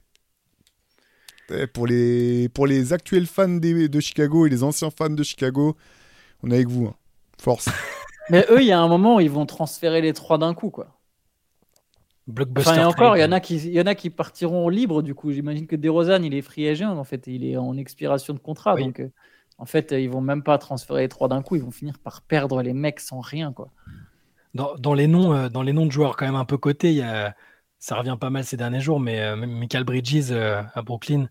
Pour les, pour les actuels fans de Chicago et les anciens fans de Chicago, on est avec vous. Hein. Force. Mais eux, il y a un moment où ils vont transférer les trois d'un coup, quoi. Blockbuster. et encore, il y en a qui, il y en a qui partiront libres du coup. J'imagine que DeRozan, il est free agent en fait, il est en expiration de contrat, donc euh, en fait, ils vont même pas transférer les trois d'un coup, ils vont finir par perdre les mecs sans rien quoi. Dans, les noms, euh, dans les noms de joueurs quand même un peu cotés, il y a, ça revient pas mal ces derniers jours, mais euh, Michael Bridges à Brooklyn,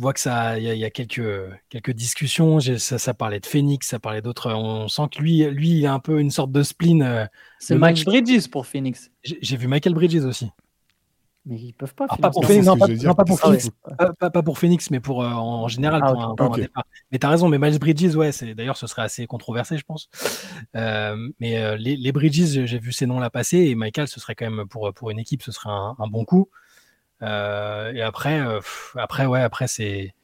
je vois que ça, il y, a quelques quelques discussions. Ça, ça, parlait de Phoenix, ça parlait d'autres. On sent que lui, lui, il a un peu une sorte de spleen. Euh, c'est Mike Bridges pour Phoenix. J'ai vu Michael Bridges aussi. Mais ils peuvent pas. Pas pour Phoenix, non, pas, pour Phoenix, pas, pour Phoenix, mais pour euh, en général ah, pour, un, départ. Mais t'as raison, mais Miles Bridges, ouais, c'est d'ailleurs ce serait assez controversé, je pense. Euh, mais les, les, Bridges, j'ai vu ces noms-là passer et Michael, ce serait quand même pour pour une équipe, ce serait un, un bon coup. Euh, et après, euh, après, ouais, après, c'est,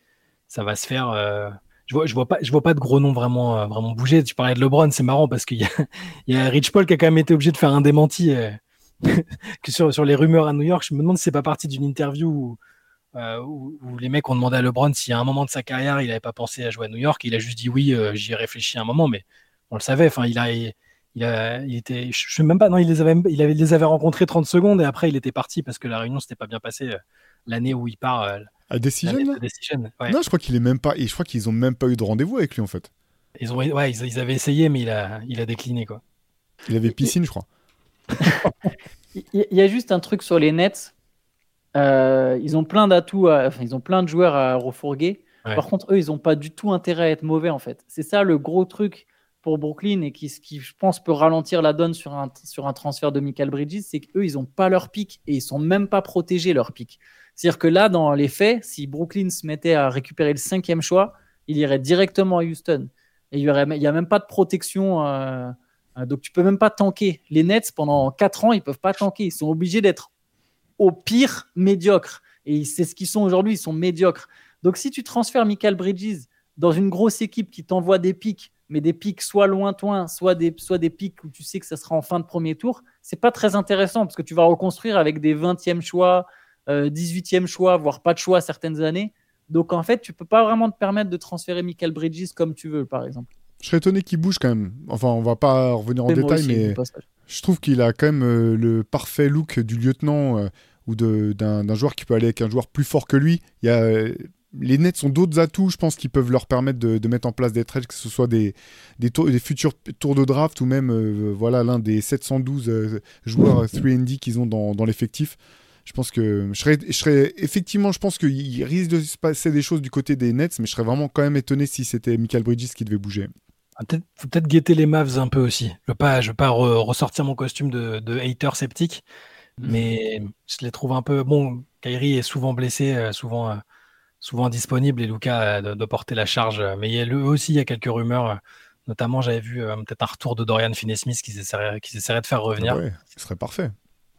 ça va se faire. Euh, je vois, je vois pas, je vois pas de gros noms vraiment, vraiment bouger. Tu parlais de LeBron, c'est marrant parce qu'il y a, il y a Rich Paul qui a quand même été obligé de faire un démenti sur, sur les rumeurs à New York. Je me demande si c'est pas parti d'une interview où, où, les mecs ont demandé à LeBron si à un moment de sa carrière il avait pas pensé à jouer à New York. il a juste dit oui, j'y ai réfléchi un moment, mais on le savait. Enfin, il a, il, a, il était, je sais même pas, non, il les avait, il avait, les avait rencontrés 30 secondes et après il était parti parce que la réunion s'était pas bien passée euh, l'année où il part. euh, À Decision, ouais. Non, je crois qu'il est même pas. Et je crois qu'ils ont même pas eu de rendez-vous avec lui en fait. Ils ont, ouais, ils, ils avaient essayé, mais il a, il a décliné quoi. Il avait piscine, je crois. Il y, il y a juste un truc sur les Nets. Euh, ils ont plein d'atouts, à- enfin, ils ont plein de joueurs à refourguer. Ouais. Par contre, eux, ils n'ont pas du tout intérêt à être mauvais en fait. C'est ça le gros truc pour Brooklyn et qui, qui, je pense, peut ralentir la donne sur un, sur un transfert de Michael Bridges, c'est qu'eux, ils n'ont pas leur pic et ils sont même pas protégés leur pic. C'est-à-dire que là, dans les faits, si Brooklyn se mettait à récupérer le cinquième choix, il irait directement à Houston. Et il n'y a même pas de protection. euh, euh, donc tu peux même pas tanker. Les Nets, pendant 4 ans, ils peuvent pas tanker. Ils sont obligés d'être au pire médiocres. Et c'est ce qu'ils sont aujourd'hui, ils sont médiocres. Donc si tu transfères Michael Bridges dans une grosse équipe qui t'envoie des pics, mais des pics soit lointains, soit des, soit des pics où tu sais que ça sera en fin de premier tour, c'est pas très intéressant parce que tu vas reconstruire avec des 20e choix, euh, 18e choix, voire pas de choix certaines années. Donc en fait, tu peux pas vraiment te permettre de transférer Michael Bridges comme tu veux, par exemple. Je serais étonné qu'il bouge quand même. Enfin, on va pas revenir en détail, aussi, mais je trouve qu'il a quand même euh, le parfait look du lieutenant euh, ou d'un joueur qui peut aller avec un joueur plus fort que lui. Il y a, euh, les Nets ont d'autres atouts, je pense, qui peuvent leur permettre de, de mettre en place des trades, que ce soit des, des, tours- des futurs tours de draft ou même euh, voilà l'un des 712 euh, joueurs 3D qu'ils ont dans, dans l'effectif. Je pense que je serais, je serais effectivement, je pense qu'il risque de se passer des choses du côté des Nets, mais je serais vraiment quand même étonné si c'était Michael Bridges qui devait bouger. Ah, peut-être- faut peut-être guetter les Mavs un peu aussi. Je veux pas, je veux pas re- ressortir mon costume de, de hater sceptique, mais je les trouve un peu. Bon, Kyrie est souvent blessé, euh, souvent, euh, souvent disponible et Luca euh, doit, doit porter la charge. euh, Mais il y a, lui aussi, il y a quelques rumeurs. euh, Notamment, j'avais vu euh, peut-être un retour de Dorian Finney-Smith qui s'essaierait de faire revenir. Ah ouais, ce serait parfait.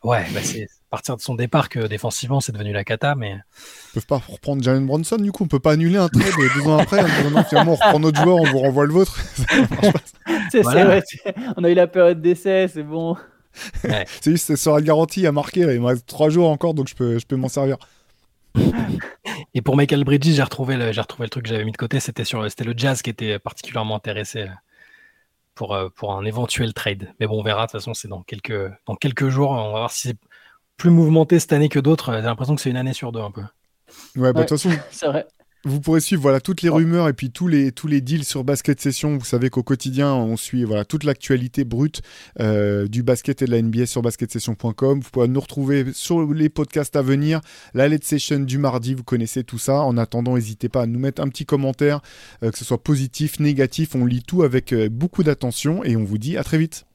Ouais, bah c'est à partir de son départ que défensivement c'est devenu la cata, mais Ils peuvent pas reprendre Jalen Bronson, du coup, on peut pas annuler un trade deux ans après en disant non, finalement on reprend notre joueur, on vous renvoie le vôtre. C'est Voilà. c'est- on a eu la période d'essai, c'est bon. C'est juste, ça sera garanti à marquer. Il me reste trois jours encore, donc je peux, je peux m'en servir. Et pour Michael Bridges j'ai retrouvé le, j'ai retrouvé le truc que j'avais mis de côté, c'était sur c'était le Jazz qui était particulièrement intéressé euh, pour pour un éventuel trade. Mais bon, on verra. De toute façon, c'est dans quelques dans quelques jours, on va voir si c'est plus mouvementé cette année que d'autres. J'ai l'impression que c'est une année sur deux un peu. Ouais, bah, de Ouais. toute façon, C'est vrai. Vous pourrez suivre voilà, toutes les rumeurs et puis tous les, tous les deals sur Basket Session. Vous savez qu'au quotidien, on suit voilà, toute l'actualité brute euh, du basket et de la NBA sur basketsession.com. Vous pourrez nous retrouver sur les podcasts à venir, la Let's Session du mardi, vous connaissez tout ça. En attendant, n'hésitez pas à nous mettre un petit commentaire, euh, que ce soit positif, négatif. On lit tout avec euh, beaucoup d'attention et on vous dit à très vite.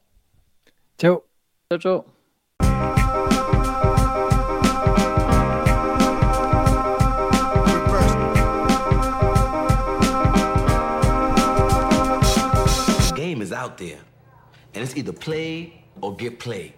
Ciao. Ciao, ciao. And it's either play or get played.